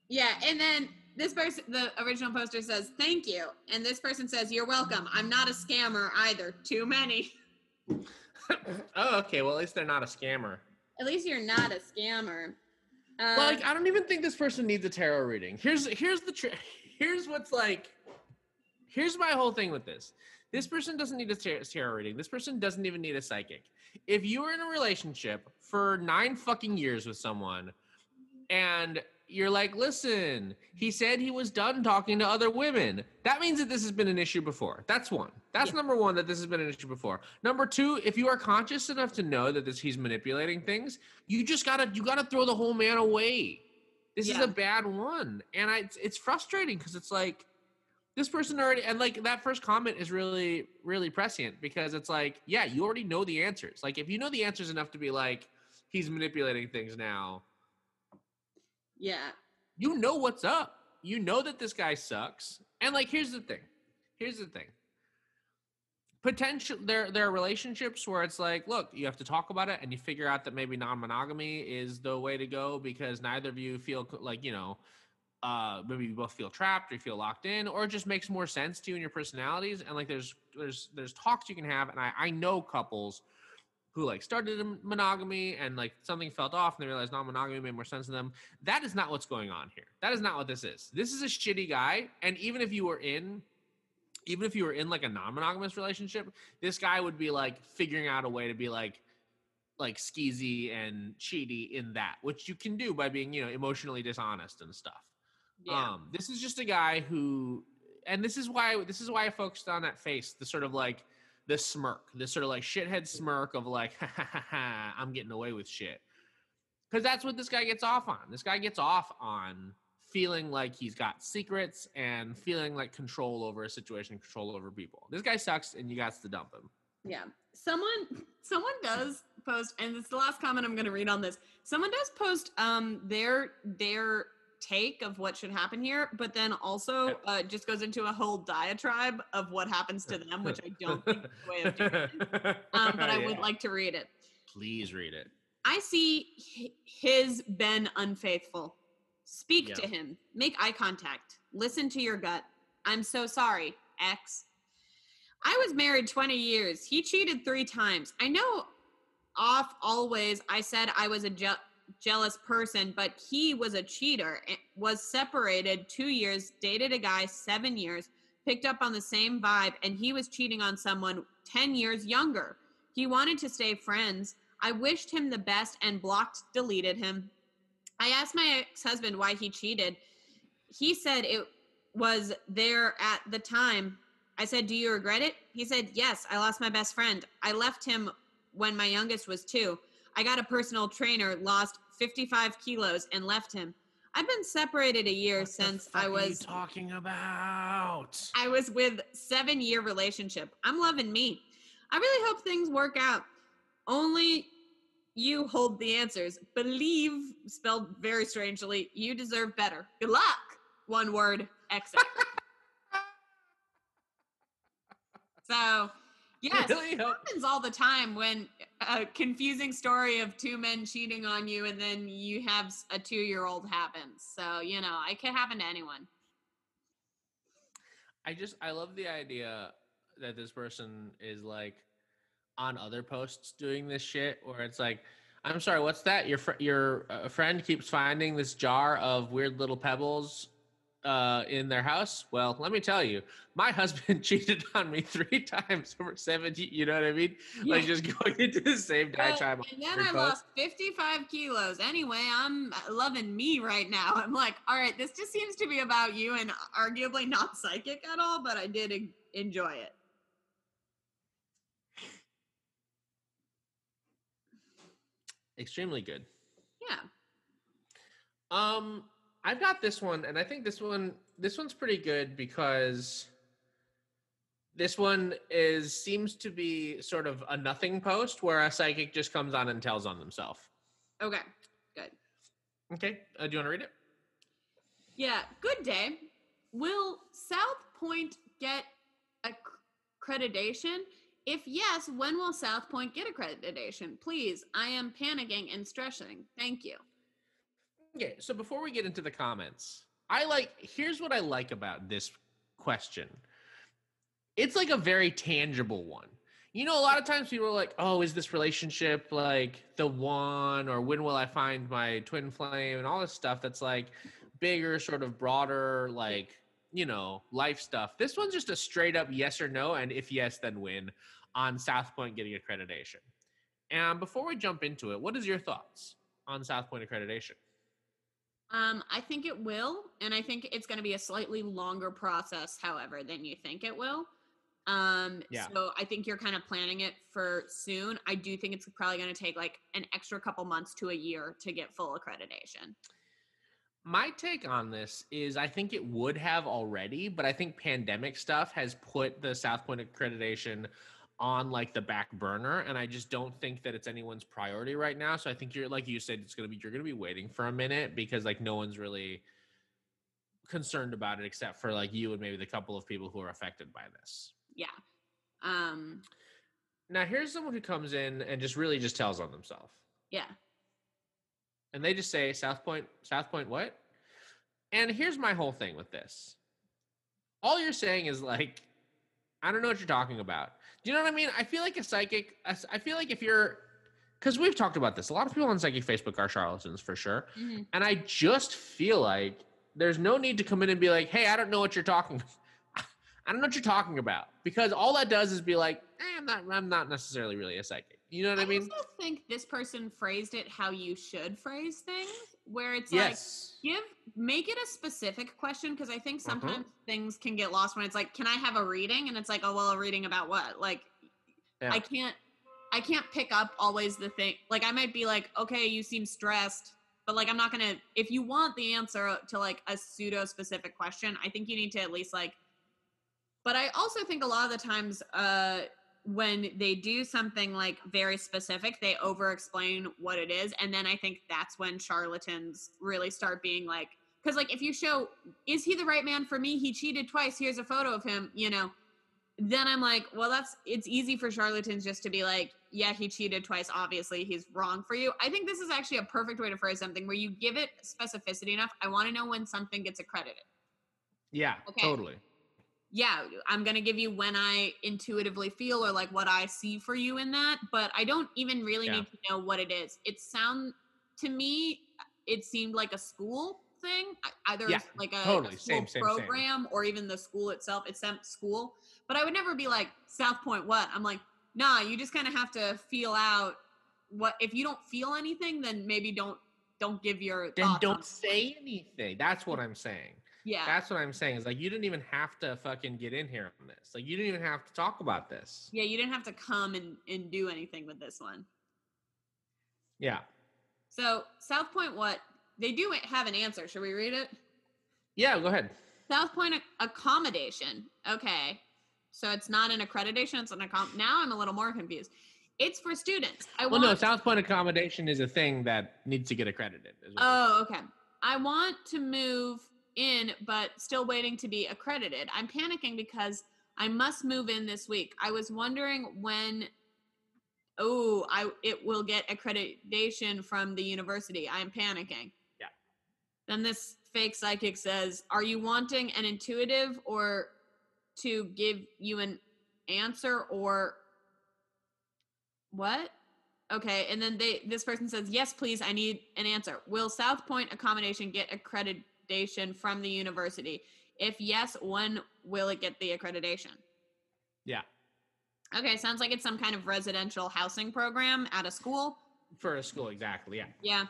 Yeah, and then this person, the original poster says, "Thank you," and this person says, "You're welcome." I'm not a scammer either. Too many. *laughs* oh, okay. Well, at least they're not a scammer. At least you're not a scammer. Uh, like I don't even think this person needs a tarot reading. Here's here's the tr- here's what's like. Here's my whole thing with this. This person doesn't need a tar- tarot reading. This person doesn't even need a psychic. If you are in a relationship for nine fucking years with someone, and you're like, listen, he said he was done talking to other women. That means that this has been an issue before. That's one. That's Yeah. number one. That this has been an issue before. Number two, if you are conscious enough to know that this he's manipulating things, you just gotta you gotta throw the whole man away. This is a bad one, and I, it's, it's frustrating because it's like this person already and like that first comment is really really prescient because it's like yeah you already know the answers like if you know the answers enough to be like he's manipulating things now yeah, you know what's up. You know that this guy sucks. And like here's the thing. Here's the thing. Potential there there are relationships where it's like, look, you have to talk about it and you figure out that maybe non-monogamy is the way to go because neither of you feel like, you know, uh maybe you both feel trapped or you feel locked in or it just makes more sense to you and your personalities and like there's there's there's talks you can have and I I know couples who like started in monogamy and like something felt off and they realized non-monogamy made more sense to them. That is not what's going on here. That is not what this is. This is a shitty guy. And even if you were in, even if you were in like a non-monogamous relationship, this guy would be like figuring out a way to be like, like skeezy and cheaty in that, which you can do by being, you know, emotionally dishonest and stuff. yeah, Um, this is just a guy who, and this is why this is why I focused on that face, the sort of like the smirk, this sort of like shithead smirk of like, ha, ha, ha, ha, I'm getting away with shit, because that's what this guy gets off on. This guy gets off on feeling like he's got secrets and feeling like control over a situation, control over people. This guy sucks, and you got to dump him. yeah. Someone, someone does post, and it's the last comment I'm going to read on this. Someone does post um their their take of what should happen here, but then also uh, just goes into a whole diatribe of what happens to them, which I don't think is the way of doing it. Um, but *laughs* I would like to read it. Please read it. I see his been unfaithful. Speak Yeah. to him. Make eye contact. Listen to your gut. I'm so sorry, X. I was married 20 years. He cheated three times. I know off always I said I was a je- jealous person, but he was a cheater. Eh, was separated two years, dated a guy seven years, picked up on the same vibe, and he was cheating on someone 10 years younger. He wanted to stay friends. I wished him the best and blocked, deleted him. I asked my ex husband why he cheated. He said it was there at the time. I said, Do you regret it? He said, Yes, I lost my best friend. I left him when my youngest was two. I got a personal trainer, lost 55 kilos, and left him. I've been separated a year What since I are you was talking about. I was with seven year relationship. I'm loving me. I really hope things work out. Only you hold the answers. Believe, spelled very strangely, you deserve better. Good luck. One word, exit. *laughs* so, *laughs* yes, Really it happens all the time when a confusing story of two men cheating on you and then you have a two year old happens. So, you know, it can happen to anyone. I just I love the idea that this person is like on other posts doing this shit where it's like i'm sorry what's that your fr- your uh, friend keeps finding this jar of weird little pebbles uh, in their house well let me tell you my *laughs* husband cheated on me three times over 70 you know what i mean like just going *laughs* into the same diatribe and then I lost 55 kilos. Anyway, I'm loving me right now. I'm like, all right, this just seems to be about you and arguably not psychic at all, but I did enjoy it. extremely good Yeah. Um, I've got this one, and I think this one this one's pretty good because this one is seems to be sort of a nothing post where a psychic just comes on and tells on themselves. Okay. Good. Okay, uh, do you want to read it? Yeah. Good day. Will South Point get accreditation? If yes, when will South Point get accreditation? Please, I am panicking and stressing. Thank you. Okay, so before we get into the comments, I like here's what I like about this question. It's like a very tangible one. You know, a lot of times people are like, "Oh, is this relationship like the one or when will I find my twin flame?" and all this stuff that's like bigger, sort of broader like, you know, life stuff. This one's just a straight up yes or no and if yes then when on South Point getting accreditation. And before we jump into it, what is your thoughts on South Point accreditation? Um, I think it will, and I think it's going to be a slightly longer process, however, than you think it will. Um, Yeah. so I think you're kind of planning it for soon. I do think it's probably going to take like an extra couple months to a year to get full accreditation. My take on this is I think it would have already, but I think pandemic stuff has put the South Point accreditation on like the back burner and I just don't think that it's anyone's priority right now. So I think you're like you said it's going to be you're going to be waiting for a minute because like no one's really concerned about it except for like you and maybe the couple of people who are affected by this. Yeah. Um, Now here's someone who comes in and just really just tells on themselves. yeah. and they just say South Point, South Point, what? And here's my whole thing with this. All you're saying is like, I don't know what you're talking about. Do you know what I mean? I feel like a psychic. I feel like if you're, because we've talked about this. A lot of people on psychic Facebook are charlatans for sure, Mhm. and I just feel like there's no need to come in and be like, "Hey, I don't know what you're talking. *laughs* I don't know what you're talking about," because all that does is be like, eh, "I'm not. I'm not necessarily really a psychic." You know what I, mean? also think this person phrased it how you should phrase things, where it's yes. like give make it a specific question because I think Uh-huh. sometimes things can get lost when it's like, can I have a reading? And it's like, oh well, a reading about what? Like, Yeah. I can't I can't pick up always the thing. Like, I might be like, okay, you seem stressed, but like, I'm not gonna. If you want the answer to like a pseudo specific question, I think you need to at least like. But I also think a lot of the times, uh, when they do something like very specific, they over explain what it is. And then I think that's when charlatans really start being like, because like if you show, is he the right man for me? He cheated twice. Here's a photo of him, you know. Then I'm like, well, that's it's easy for charlatans just to be like, yeah, he cheated twice. Obviously, he's wrong for you. I think this is actually a perfect way to phrase something where you give it specificity enough. I want to know when something gets accredited. Yeah, Okay. totally. Yeah, I'm gonna give you when I intuitively feel or like what I see for you in that, but I don't even really Yeah. need to know what it is. It sound to me, it seemed like a school thing, either Yeah, like a, a school Same, same, same. program or even the school itself. It sent school, but I would never be like South Point. What? I'm like, nah. You just kind of have to feel out what. If you don't feel anything, then maybe don't don't give your Then thoughts don't say anything. That's what I'm saying. Yeah, That's what I'm saying. Is like you didn't even have to fucking get in here on this. Like you didn't even have to talk about this. yeah. You didn't have to come and and do anything with this one. Yeah. So South Point, what they do have an answer. Should we read it? Yeah, go ahead. South Point accommodation. Okay, so it's not an accreditation; it's an accom. Now I'm a little more confused. It's for students. I Well, want. no, South Point accommodation is a thing that needs to get accredited. oh, okay. I want to move in, but still waiting to be accredited. I'm panicking because I must move in this week. I was wondering when. Oh, I it will get accreditation from the university. I am panicking. Yeah. Then this fake psychic says, "Are you wanting an intuitive or to give you an answer or what? Okay, and then they this person says, "Yes, please, I need an answer. Will South Point accommodation get accreditation from the university? If yes, when will it get the accreditation?" Yeah. Okay, sounds like it's some kind of residential housing program at a school. For a school, exactly. Yeah. Yeah.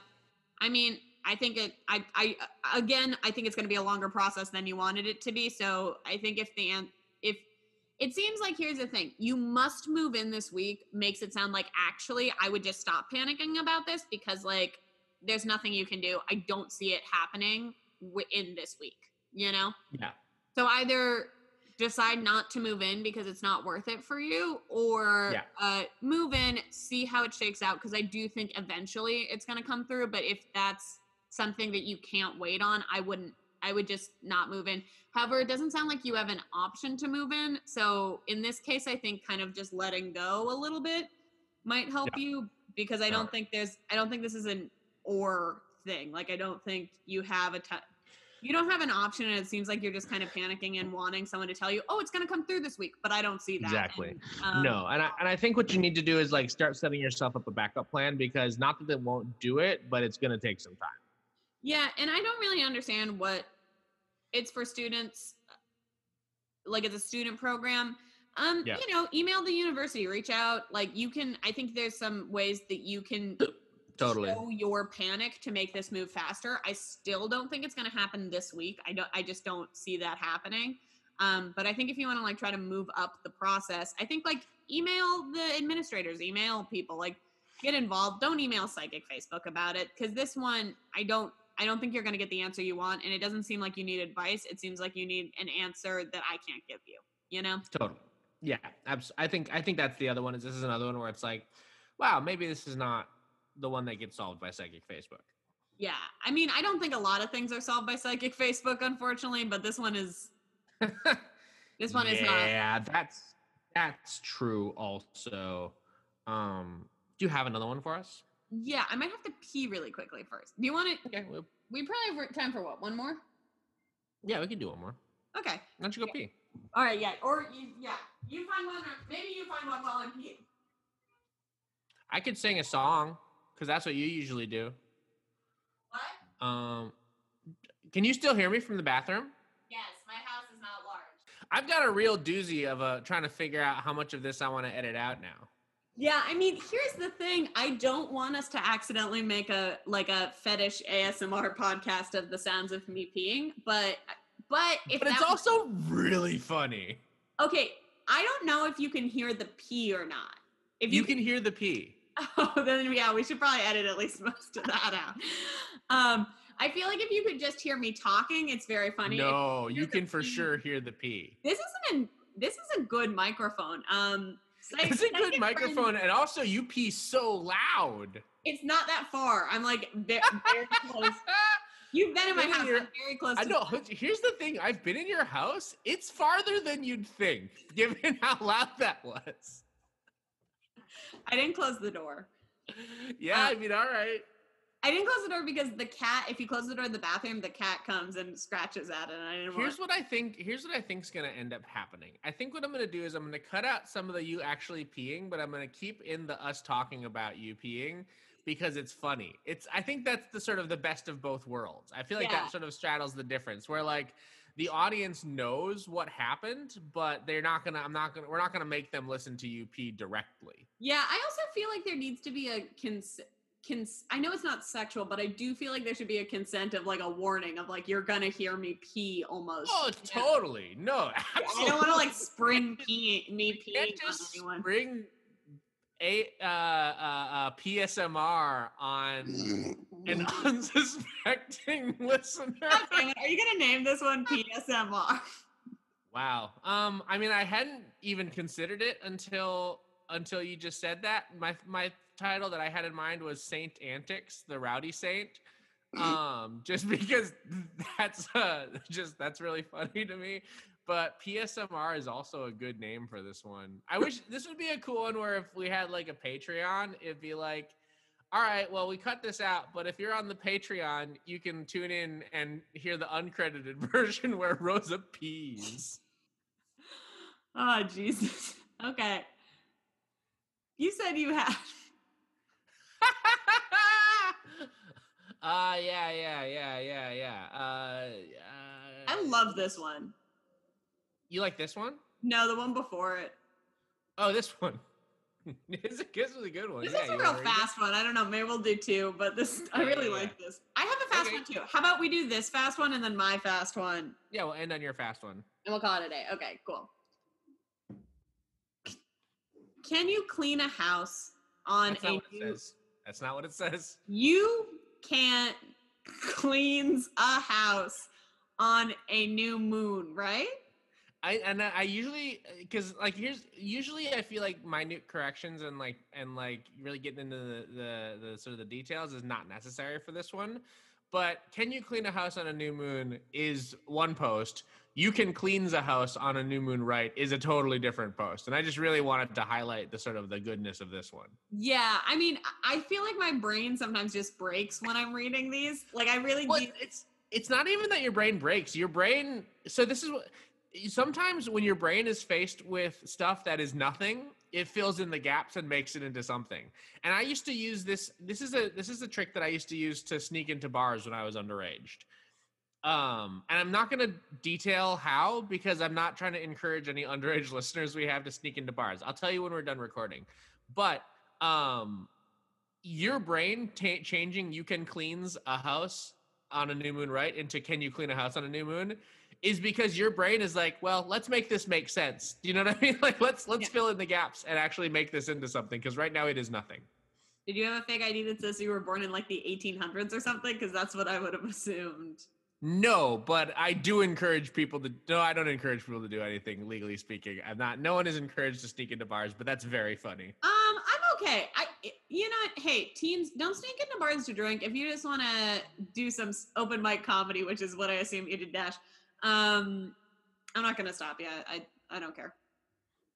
I mean, I think it I I again, I think it's going to be a longer process than you wanted it to be. So, I think if the if it seems like here's the thing you must move in this week makes it sound like actually i would just stop panicking about this because like there's nothing you can do i don't see it happening in this week you know Yeah. so either decide not to move in because it's not worth it for you or Yeah. uh, move in see how it shakes out because i do think eventually it's going to come through but if that's something that you can't wait on i wouldn't i would just not move in however it doesn't sound like you have an option to move in so in this case i think kind of just letting go a little bit might help Yeah. you because i Yeah. don't think there's i don't think this is an or thing like i don't think you have a ti- you don't have an option and it seems like you're just kind of panicking and wanting someone to tell you oh it's going to come through this week but i don't see that Exactly. And, um, no, and I, and I think what you need to do is like start setting yourself up a backup plan because not that they won't do it, but it's going to take some time. Yeah, and I don't really understand what it's for students. Like it's a student program. Um, Yeah. you know, email the university, reach out. Like you can. I think there's some ways that you can Totally. show your panic to make this move faster. I still don't think it's going to happen this week. I don't. I just don't see that happening. Um, but I think if you want to like try to move up the process, I think like email the administrators, email people, like get involved. Don't email Psychic Facebook about it because this one, I don't. I don't think you're going to get the answer you want, and it doesn't seem like you need advice. It seems like you need an answer that I can't give you. You know? Totally. Yeah, abs- I think I think that's the other one. Is this is another one where it's like, wow, maybe this is not the one that gets solved by psychic Facebook. Yeah. I mean, I don't think a lot of things are solved by Psychic Facebook, unfortunately, but this one is. *laughs* This one is not. Yeah, that's that's true. Also, um, do you have another one for us? Yeah, I might have to pee really quickly first. Do you want to? Okay. Well, We probably have time for what? One more? yeah, we can do one more. Okay. Why don't you go pee? All right. Yeah. Or you, yeah, you find one, or maybe you find one while I'm peeing. I could sing a song because that's what you usually do. What? Um, can you still hear me from the bathroom? Yes, my house is not large. I've got a real doozy of uh, trying to figure out how much of this I want to edit out now. Yeah, I mean, here's the thing. I don't want us to accidentally make a like a fetish ASMR podcast of the sounds of me peeing, but but if but it's that- also really funny. okay. I don't know if you can hear the pee or not. If You can hear the pee. *laughs* Oh, then yeah, we should probably edit at least most of that out. Um, I feel like if you could just hear me talking, it's very funny. No, you can for pee- sure hear the pee. This isn't an, this is a good microphone. Um, *laughs* psych- It's a good microphone, friend- and also you pee so loud. It's not that far. I'm like very, very close. *laughs* You've been in my in house. your- I'm very close. I know. Here's the thing: I've been in your house. It's farther than you'd think, given how loud that was. I didn't close the door. Yeah, Uh, I mean, all right. I didn't close the door because the cat. If you close the door in the bathroom, the cat comes and scratches at it. And I didn't want. Here's what I think. Here's what I think's gonna end up happening. I think what I'm gonna do is I'm gonna cut out some of the you actually peeing, but I'm gonna keep in the us talking about you peeing because it's funny. It's. I think that's the sort of the best of both worlds. I feel like Yeah. that sort of straddles the difference where like the audience knows what happened, but they're not gonna. I'm not gonna. We're not gonna make them listen to you pee directly. Yeah, I also feel like there needs to be a cons. Cons- I know it's not sexual, but I do feel like there should be a consent of like a warning of like you're gonna hear me pee almost. Oh, totally. No, absolutely. I don't want to like spring pee me peeing on anyone. bring a uh, uh, uh, PSMR on an *laughs* unsuspecting *laughs* listener. God dang it, Are you gonna name this one PSMR? Wow. Um, I mean, I hadn't even considered it until until you just said that. My my title that I had in mind was Saint Antics, the Rowdy Saint. *laughs* Um, just because that's uh, just that's really funny to me. But PSMR is also a good name for this one. I wish *laughs* this would be a cool one where if we had like a Patreon, it'd be like, all right, well, we cut this out, but if you're on the Patreon, you can tune in and hear the uncredited *laughs* version where Rosa pees. Oh Jesus. *laughs* Okay. You said you had. uh yeah, yeah, yeah, yeah, yeah. Uh, uh I love this one. You like this one? No, the one before it. Oh, this one. *laughs* this, this was a good one. This yeah, is a real wanna read it? fast one. I don't know. Maybe we'll do two, but this I really yeah, like this. I have a fast Okay. one too. How about we do this fast one and then my fast one, Yeah, we'll end on your fast one. and we'll call it a day. Okay, cool. Can you clean a house on That's a new? says. That's not what it says. You can't *laughs* cleans a house on a new moon, right? I and I usually because like here's usually I feel like minute corrections and like and like really getting into the, the the sort of the details is not necessary for this one. But can you clean a house on a new moon is one post. You can cleanse a house on a new moon right is a totally different post. And I just really wanted to highlight the sort of the goodness of this one. Yeah, I mean, I feel like my brain sometimes just breaks when I'm reading these. Like, I really Well, it's it's not even that your brain breaks. Your brain. So this is what. Sometimes when your brain is faced with stuff that is nothing, it fills in the gaps and makes it into something. And I used to use this. This is a this is a trick that I used to use to sneak into bars when I was underaged. Um, and I'm not going to detail how because I'm not trying to encourage any *laughs* underage listeners we have to sneak into bars. I'll tell you when we're done recording. But um, your brain ta changing you can cleans a house on a new moon right into can you clean a house on a new moon is because your brain is like well let's make this make sense do you know what i *laughs* mean like let's let's Yeah. fill in the gaps and actually make this into something because right now it is nothing Did you have a fake ID that says you were born in like the 1800s or something? Because that's what I would have *laughs* assumed. no but i do encourage people to no i don't encourage people to do anything legally speaking i'm not no one is encouraged to sneak into bars but that's very funny Um, I'm okay. I, you know, hey, teens, don't sneak into bars to drink. If you just want to do some open mic comedy, which is what I assume you did, Dash. Um, I'm not gonna stop you. I, I don't care.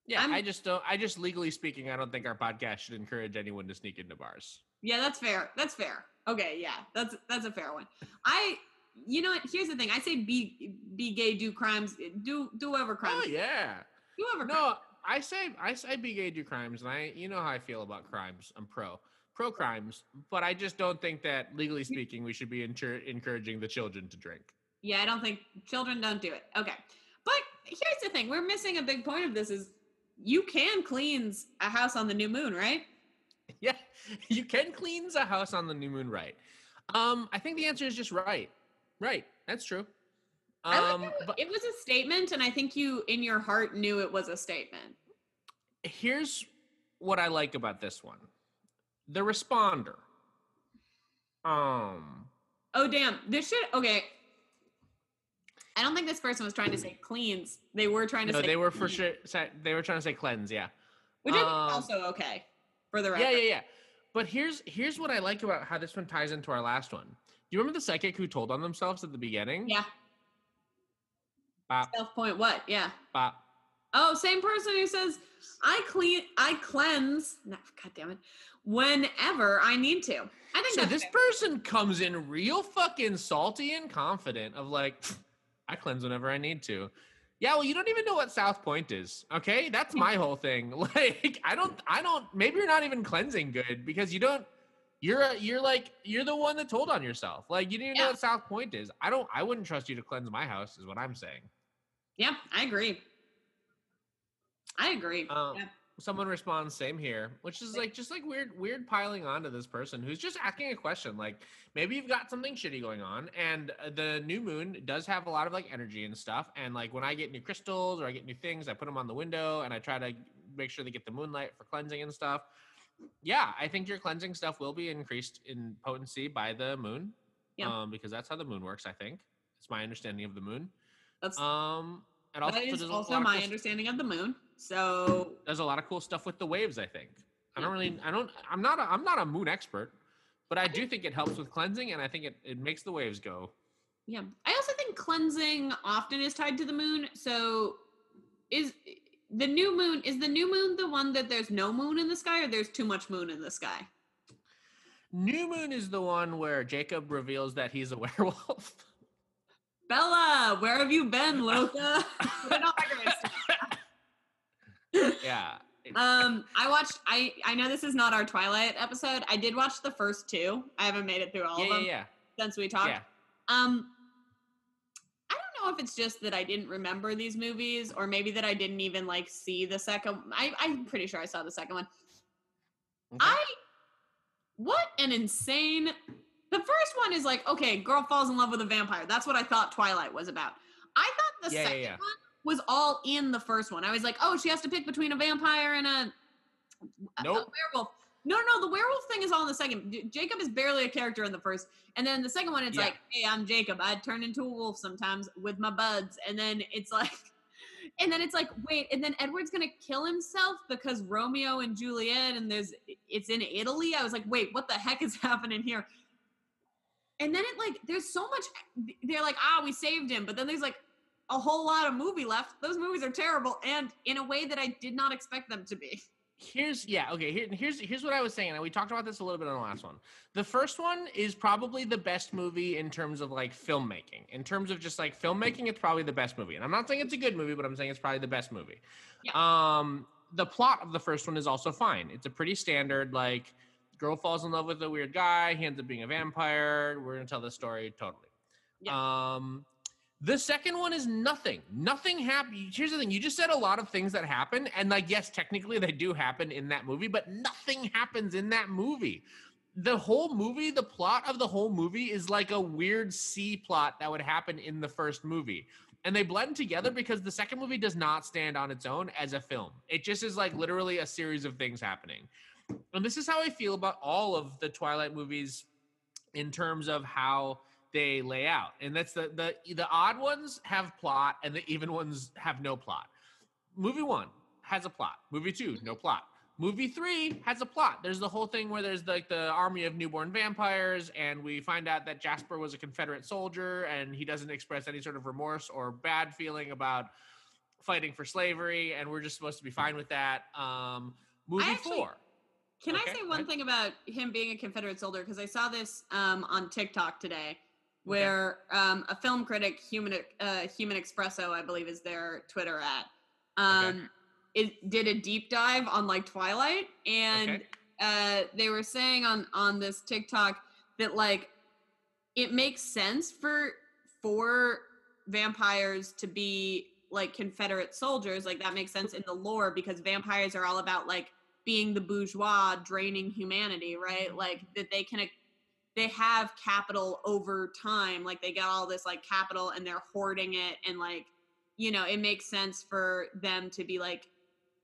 yeah I'm- i just don't i just legally speaking i don't think our podcast should encourage anyone to sneak into bars Yeah, that's fair. That's fair. Okay, yeah, that's that's a fair one. I, you know what? Here's the thing. I say be be gay, do crimes, do do whatever crimes, oh yeah do whatever. crimes. No, I say I say be gay do crimes, and I you know how I feel about crimes. I'm pro pro crimes, but I just don't think that legally speaking we should be encour- encouraging the children to drink. Yeah, I don't think children don't do it. Okay. But here's the thing. We're missing a big point of this is you can cleanse a house on the new moon, right? *laughs* Yeah, you can cleanse a house on the new moon, right? Um, I think the answer is just right. Right, that's true. Like Um, how but it was a statement and I think you in your heart knew it was a statement. here's what I like about this one: the responder. Um, Oh damn. This should okay. I don't think this person was trying to say cleans. They were trying to no, say they were for sure. They were trying to say cleanse. Yeah. Which is um, also okay for the record. Yeah, yeah, yeah. But here's here's what I like about how this one ties into our last one. Do you remember the psychic who told on themselves at the beginning? Yeah. Bop, South Point what? Yeah. bop. Oh, same person who says, I clean I cleanse no, god damn it. Whenever I need to. I think So this fair. person comes in real fucking salty and confident of like, I cleanse whenever I need to. Yeah, well, you don't even know what South Point is. Okay, that's my whole thing. *laughs* Like, I don't, I don't. Maybe you're not even cleansing good because you don't. You're a, you're like you're the one that told on yourself. Like you didn't even know what South Point is. I don't. I wouldn't trust you to cleanse my house. Is what I'm saying. Yeah, I agree. I agree. Um, yeah. Someone responds same here which is like just like weird weird piling on to this person who's just asking a question like maybe you've got something shitty going on and uh, the new moon does have a lot of like energy and stuff and like when i get new crystals or i get new things i put them on the window and i try to make sure they get the moonlight for cleansing and stuff yeah i think your cleansing stuff will be increased in potency by the moon Yeah. um because that's how the moon works i think it's my understanding of the moon That's um and also that is there's a lot also my understanding of the moon. So there's a lot of cool stuff with the waves i think i don't really i don't i'm not a, i'm not a moon expert but i do think it helps with cleansing and i think it, it makes the waves go yeah. I also think cleansing often is tied to the moon. So is the new moon is the new moon the one that there's no moon in the sky or there's too much moon in the sky? new moon is the one where jacob reveals that he's a *laughs* werewolf Bella, where have you been, Loca? *laughs* Put it on my gravestone. Yeah yeah. Um, I watched. I I know this is not our Twilight episode. I did watch the first two. I haven't made it through all yeah, of them yeah. since we talked. Yeah. Um, I don't know if it's just that I didn't remember these movies, or maybe that I didn't even like see the second. I I'm pretty sure I saw the second one. Okay. I what an insane. The first one is like okay, girl falls in love with a vampire. That's what I thought Twilight was about. I thought the Yeah, yeah, second yeah. one was all in the first one. I was like, oh, she has to pick between a vampire and a, a- a werewolf. No, no, the werewolf thing is all in the second. Jacob is barely a character in the first, and then the second one, it's Yeah. like, hey, I'm Jacob. I turn into a wolf sometimes with my buds, and then it's like, *laughs* and then it's like, wait, and then Edward's gonna kill himself because Romeo and Juliet, and there's it's in Italy. I was like, wait, what the heck is *laughs* happening here? And then it like, there's so much. They're like, ah, we saved him, but then there's like a whole lot of movie left. Those movies are terrible, and in a way that I did not expect them to be. here's yeah okay here, here's here's what i was saying and we talked about this a little bit on the last one. The first one is probably the best movie in terms of like filmmaking. In terms of just like filmmaking it's probably the best movie. And i'm not saying it's a good movie but i'm saying it's probably the best movie. Um the plot of the first one is also fine. It's a pretty standard like girl falls in love with a weird guy he ends up being a vampire. We're gonna tell the story totally. Um the second one is nothing. Nothing happened. Here's the thing: you just said a lot of things that happen, and like, yes, technically they do happen in that movie, but nothing happens in that movie. The whole movie, the plot of the whole movie is like a weird C plot that would happen in the first movie. And they blend together mm. because the second movie does not stand on its own as a film. It just is like literally a series of things happening. And this is how I feel about all of the Twilight movies in terms of how they lay out. And that's the the the odd ones have plot and the even ones have no plot. Movie 1 has a plot. Movie 2 no plot. Movie 3 has a plot. There's the whole thing where there's like the army of newborn vampires and we find out that Jasper was a Confederate soldier and he doesn't express any sort of remorse or bad feeling about fighting for slavery and we're just supposed to be fine with that. Um movie actually- 4 Can Okay, I say one thing about him being a Confederate soldier? Because I saw this um, on TikTok today, where um, a film critic, Human uh, Human Espresso, I believe is their Twitter at, um, it did a deep dive on like Twilight, and Okay. uh, they were saying on on this TikTok that like it makes sense for for vampires to be like Confederate soldiers. Like that makes sense in the lore because vampires are all about like being the bourgeois draining humanity, right? Like that they can they have capital over time. Like they got all this like capital and they're hoarding it and like you know, it makes sense for them to be like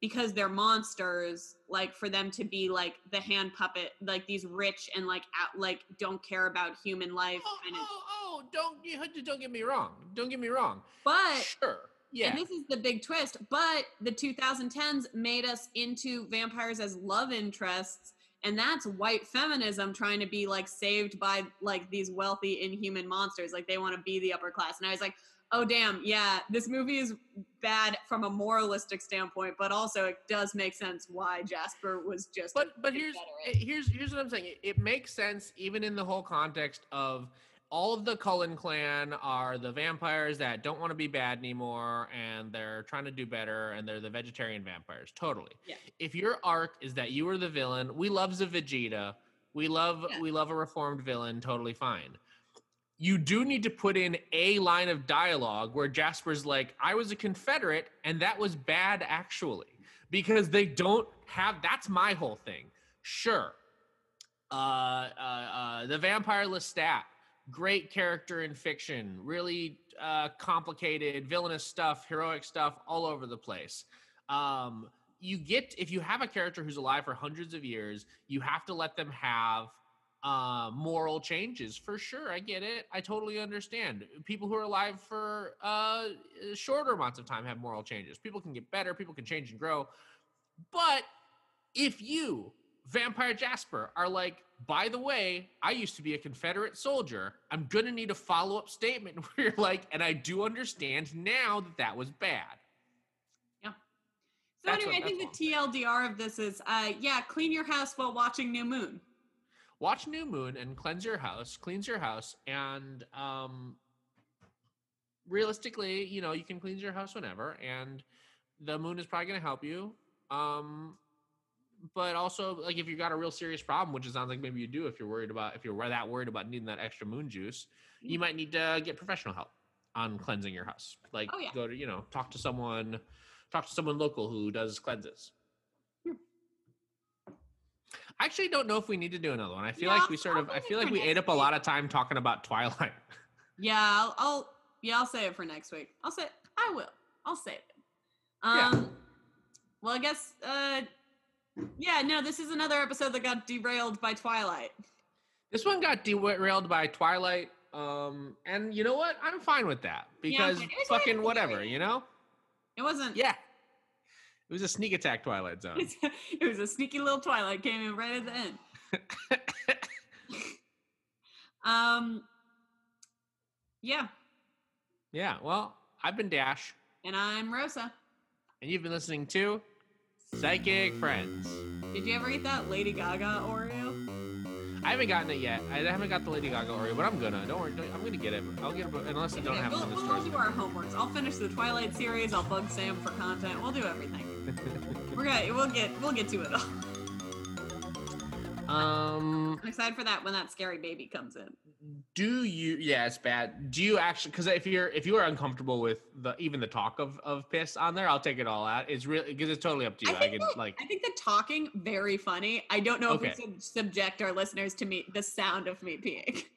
because they're monsters, like for them to be like the hand puppet, like these rich and like out, like don't care about human life Oh, kind of. oh, oh, don't you *laughs* don't get me wrong. Don't get me wrong. But sure. Yeah. And this is the big twist. But the 2010s made us into vampires as love interests. And that's white feminism trying to be like saved by like these wealthy inhuman monsters. Like they want to be the upper class. And I was like, oh, damn. Yeah, this movie is bad from a moralistic standpoint, but also it does make sense why Jasper was just. a but but here's Confederate. eh, here's here's what I'm saying. It, it makes sense even in the whole context of all of the Cullen clan are the vampires that don't want to be bad anymore and they're trying to do better and they're the vegetarian vampires. Totally. Yeah. If your arc is that you are the villain, we love the Vegeta. We love Yeah. we love a reformed villain, totally fine. You do need to put in a line of dialogue where Jasper's like, I was a Confederate and that was bad actually. Because they don't have that's my whole thing. Sure. Uh, uh, uh, the vampire Lestat, great character in fiction, really uh, complicated, villainous stuff, heroic stuff all over the place. Um, you get if you have a character who's alive for hundreds of years, you have to let them have uh, moral changes for sure. I get it. I totally understand. People who are alive for uh, shorter amounts of time have moral changes. People can get better. People can change and grow. But if you, Vampire Jasper, are like, by the way, I used to be a Confederate soldier, I'm going to need a follow up statement *laughs* where you're like, and I do understand now that that was bad. Yeah. So That's anyway, what- I think the TLDR of this is, uh, yeah, clean your house while watching New Moon. Watch New Moon and cleanse your house, cleanse your house, and um, realistically, you know, you can cleanse your house whenever, and the moon is probably going to help you. Um, but also like if you got a real serious problem, which it sounds like maybe you do, if you're worried about if you're that worried about needing that extra moon juice, you might need to get professional help on cleansing your house. Like Oh, yeah. go to you know talk to someone, talk to someone local who does cleanses. Hmm. I actually don't know if we need to do another one. I feel Yeah, like we sort of I feel like we ate up a lot of time talking about Twilight. *laughs* Yeah, I'll, I'll yeah, I'll say it for next week. I'll say I will. I'll say it. Yeah. Um well I guess uh yeah, no, this is another episode that got derailed by Twilight. This one got derailed by Twilight. Um, and you know what? I'm fine with that because fine. It was right fucking whatever, you know? It wasn't Yeah. It was a sneak attack Twilight Zone. *laughs* it was a sneaky little Twilight came in right at the end. *laughs* Um yeah, yeah, well, I've been Dash, and I'm Rosa. and you've been listening to Psychic Friends. Did you ever eat that Lady Gaga Oreo? I haven't gotten it yet. I haven't got the Lady Gaga Oreo, but I'm gonna. Don't worry. don't- I'm gonna get it. I'll get it, unless I don't Okay, have we'll, it we'll all do our homeworks. I'll finish the Twilight series. I'll bug Sam for content. We'll do everything. *laughs* We're gonna we'll get we'll get to it all. um, I'm excited for that when that scary baby comes in. Do you? Yeah, it's bad. Do you actually? Because if you're if you are uncomfortable with the even the talk of of piss on there, I'll take it all out. It's really because it's totally up to you. I, think can that- like. I think the talking very funny. I don't know Okay. if we should subject our listeners to me the sound of me peeing. *laughs*